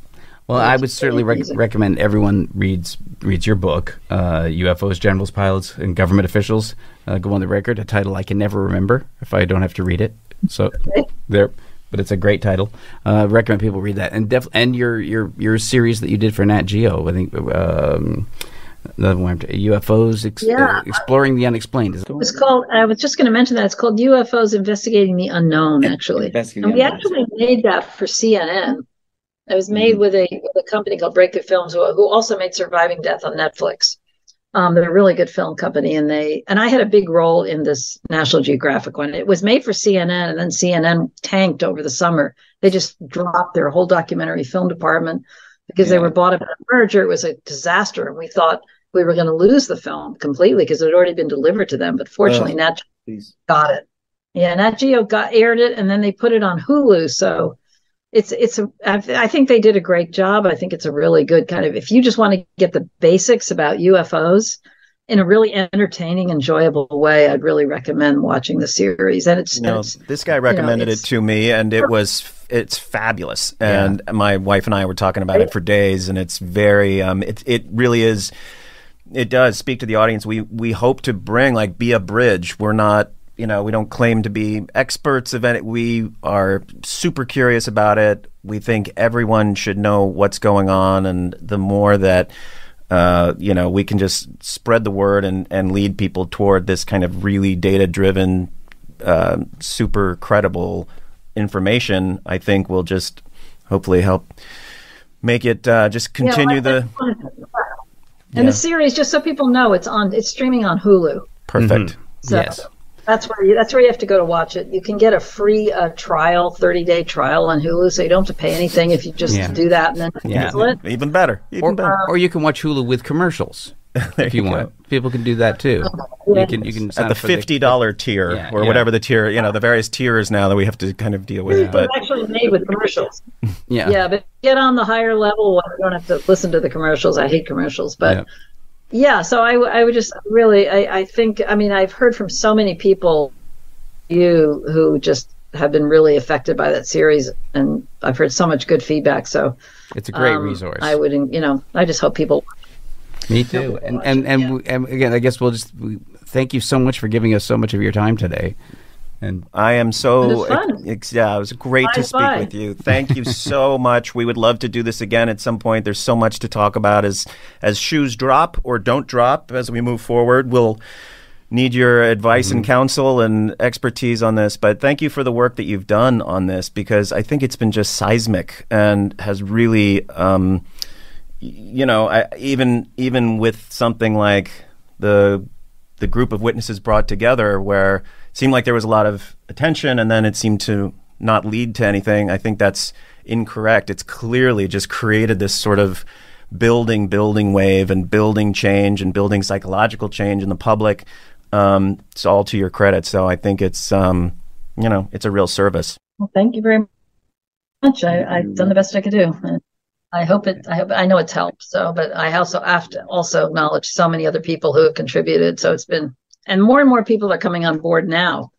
Well, I would certainly rec- recommend everyone reads reads your book, uh, UFOs, Generals, Pilots, and Government Officials. Uh, go on the record, a title I can never remember if I don't have to read it. So there, but it's a great title. Uh, recommend people read that, and def- and your your your series that you did for Nat Geo. I think um, another one, UFOs, ex- Yeah. uh, exploring the unexplained. Is it- It's called. I was just going to mention that it's called UFOs Investigating the Unknown. Actually, Investigating and the we Unknown. actually made that for CNN. It was made Mm-hmm. with a with a company called Breakthrough Films, who, who also made Surviving Death on Netflix. Um, they're a really good film company, and they and I had a big role in this National Geographic one. It was made for CNN, and then CNN tanked over the summer. They just dropped their whole documentary film department because they were bought up in a merger. It was a disaster, and we thought we were going to lose the film completely because it had already been delivered to them. But fortunately. Nat Please. got it. Yeah, Nat Geo got aired it, and then they put it on Hulu. So it's it's a. I think they did a great job. I think it's a really good kind of. If you just want to get the basics about UFOs in a really entertaining, enjoyable way, I'd really recommend watching the series. And it's, You know, and it's this guy recommended it to me, and it was it's fabulous. And my wife and I were talking about it for days, and it's very um, it it really is. It does speak to the audience. We we hope to bring like be a bridge. We're not you know we don't claim to be experts of it. We are super curious about it. We think everyone should know what's going on, and the more that uh, you know, we can just spread the word and, and lead people toward this kind of really data driven, uh, super credible information, I think will just hopefully help make it uh, just Yeah, continue I- the and the series, just so people know, it's on. It's streaming on Hulu. perfect. So Yes. That's where you, that's where you have to go to watch it. You can get a free uh, trial, 30 day trial on Hulu, so you don't have to pay anything if you just Yeah. do that and then Yeah. cancel it. Even better. Even or, better. or you can watch Hulu with commercials if you, you want. People can do that too. You can you can At the fifty dollar tier Yeah, or yeah. whatever the tier, you know, the various tiers now that we have to kind of deal with. But It's actually made with commercials. yeah. Yeah, but get on the higher level one. You don't have to listen to the commercials. I hate commercials, but Yeah. yeah. so I would just really, I, I think, I mean, I've heard from so many people, you who just have been really affected by that series, and I've heard so much good feedback. So It's a great um, resource. I would, you know, I just hope people. Me too. And and and, we, and again, I guess we'll just we, thank you so much for giving us so much of your time today. And I am so It was fun. ex- yeah, it was great to speak bye. with you. Thank you so much. We would love to do this again at some point. There's so much to talk about as as shoes drop or don't drop as we move forward. We'll need your advice and counsel and expertise on this. But thank you for the work that you've done on this because I think it's been just seismic and has really, um, you know, I, even even with something like the the group of witnesses brought together, where it seemed like there was a lot of attention, and then it seemed to not lead to anything. I think that's incorrect. It's clearly just created this sort of building, building wave, and building change, and building psychological change in the public. Um, it's all to your credit. So I think it's um, you know it's a real service. Well, thank you very much. I, I've done the best I could do. I hope it. I hope I know it's helped. So, but I also have to also acknowledge so many other people who have contributed. So it's been, and more and more people are coming on board now.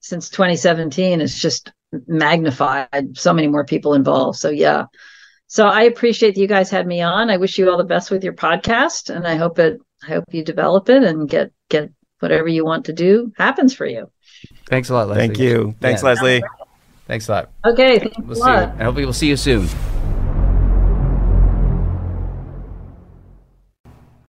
Since 2017, it's just magnified. So many more people involved. So yeah. So I appreciate that you guys had me on. I wish you all the best with your podcast, and I hope it. I hope you develop it and get get whatever you want to do happens for you. Thanks a lot, Leslie. Thank you. Thanks, Yeah. Leslie. Thanks a lot. Okay. Thanks We'll a see you. I hope we will see you soon.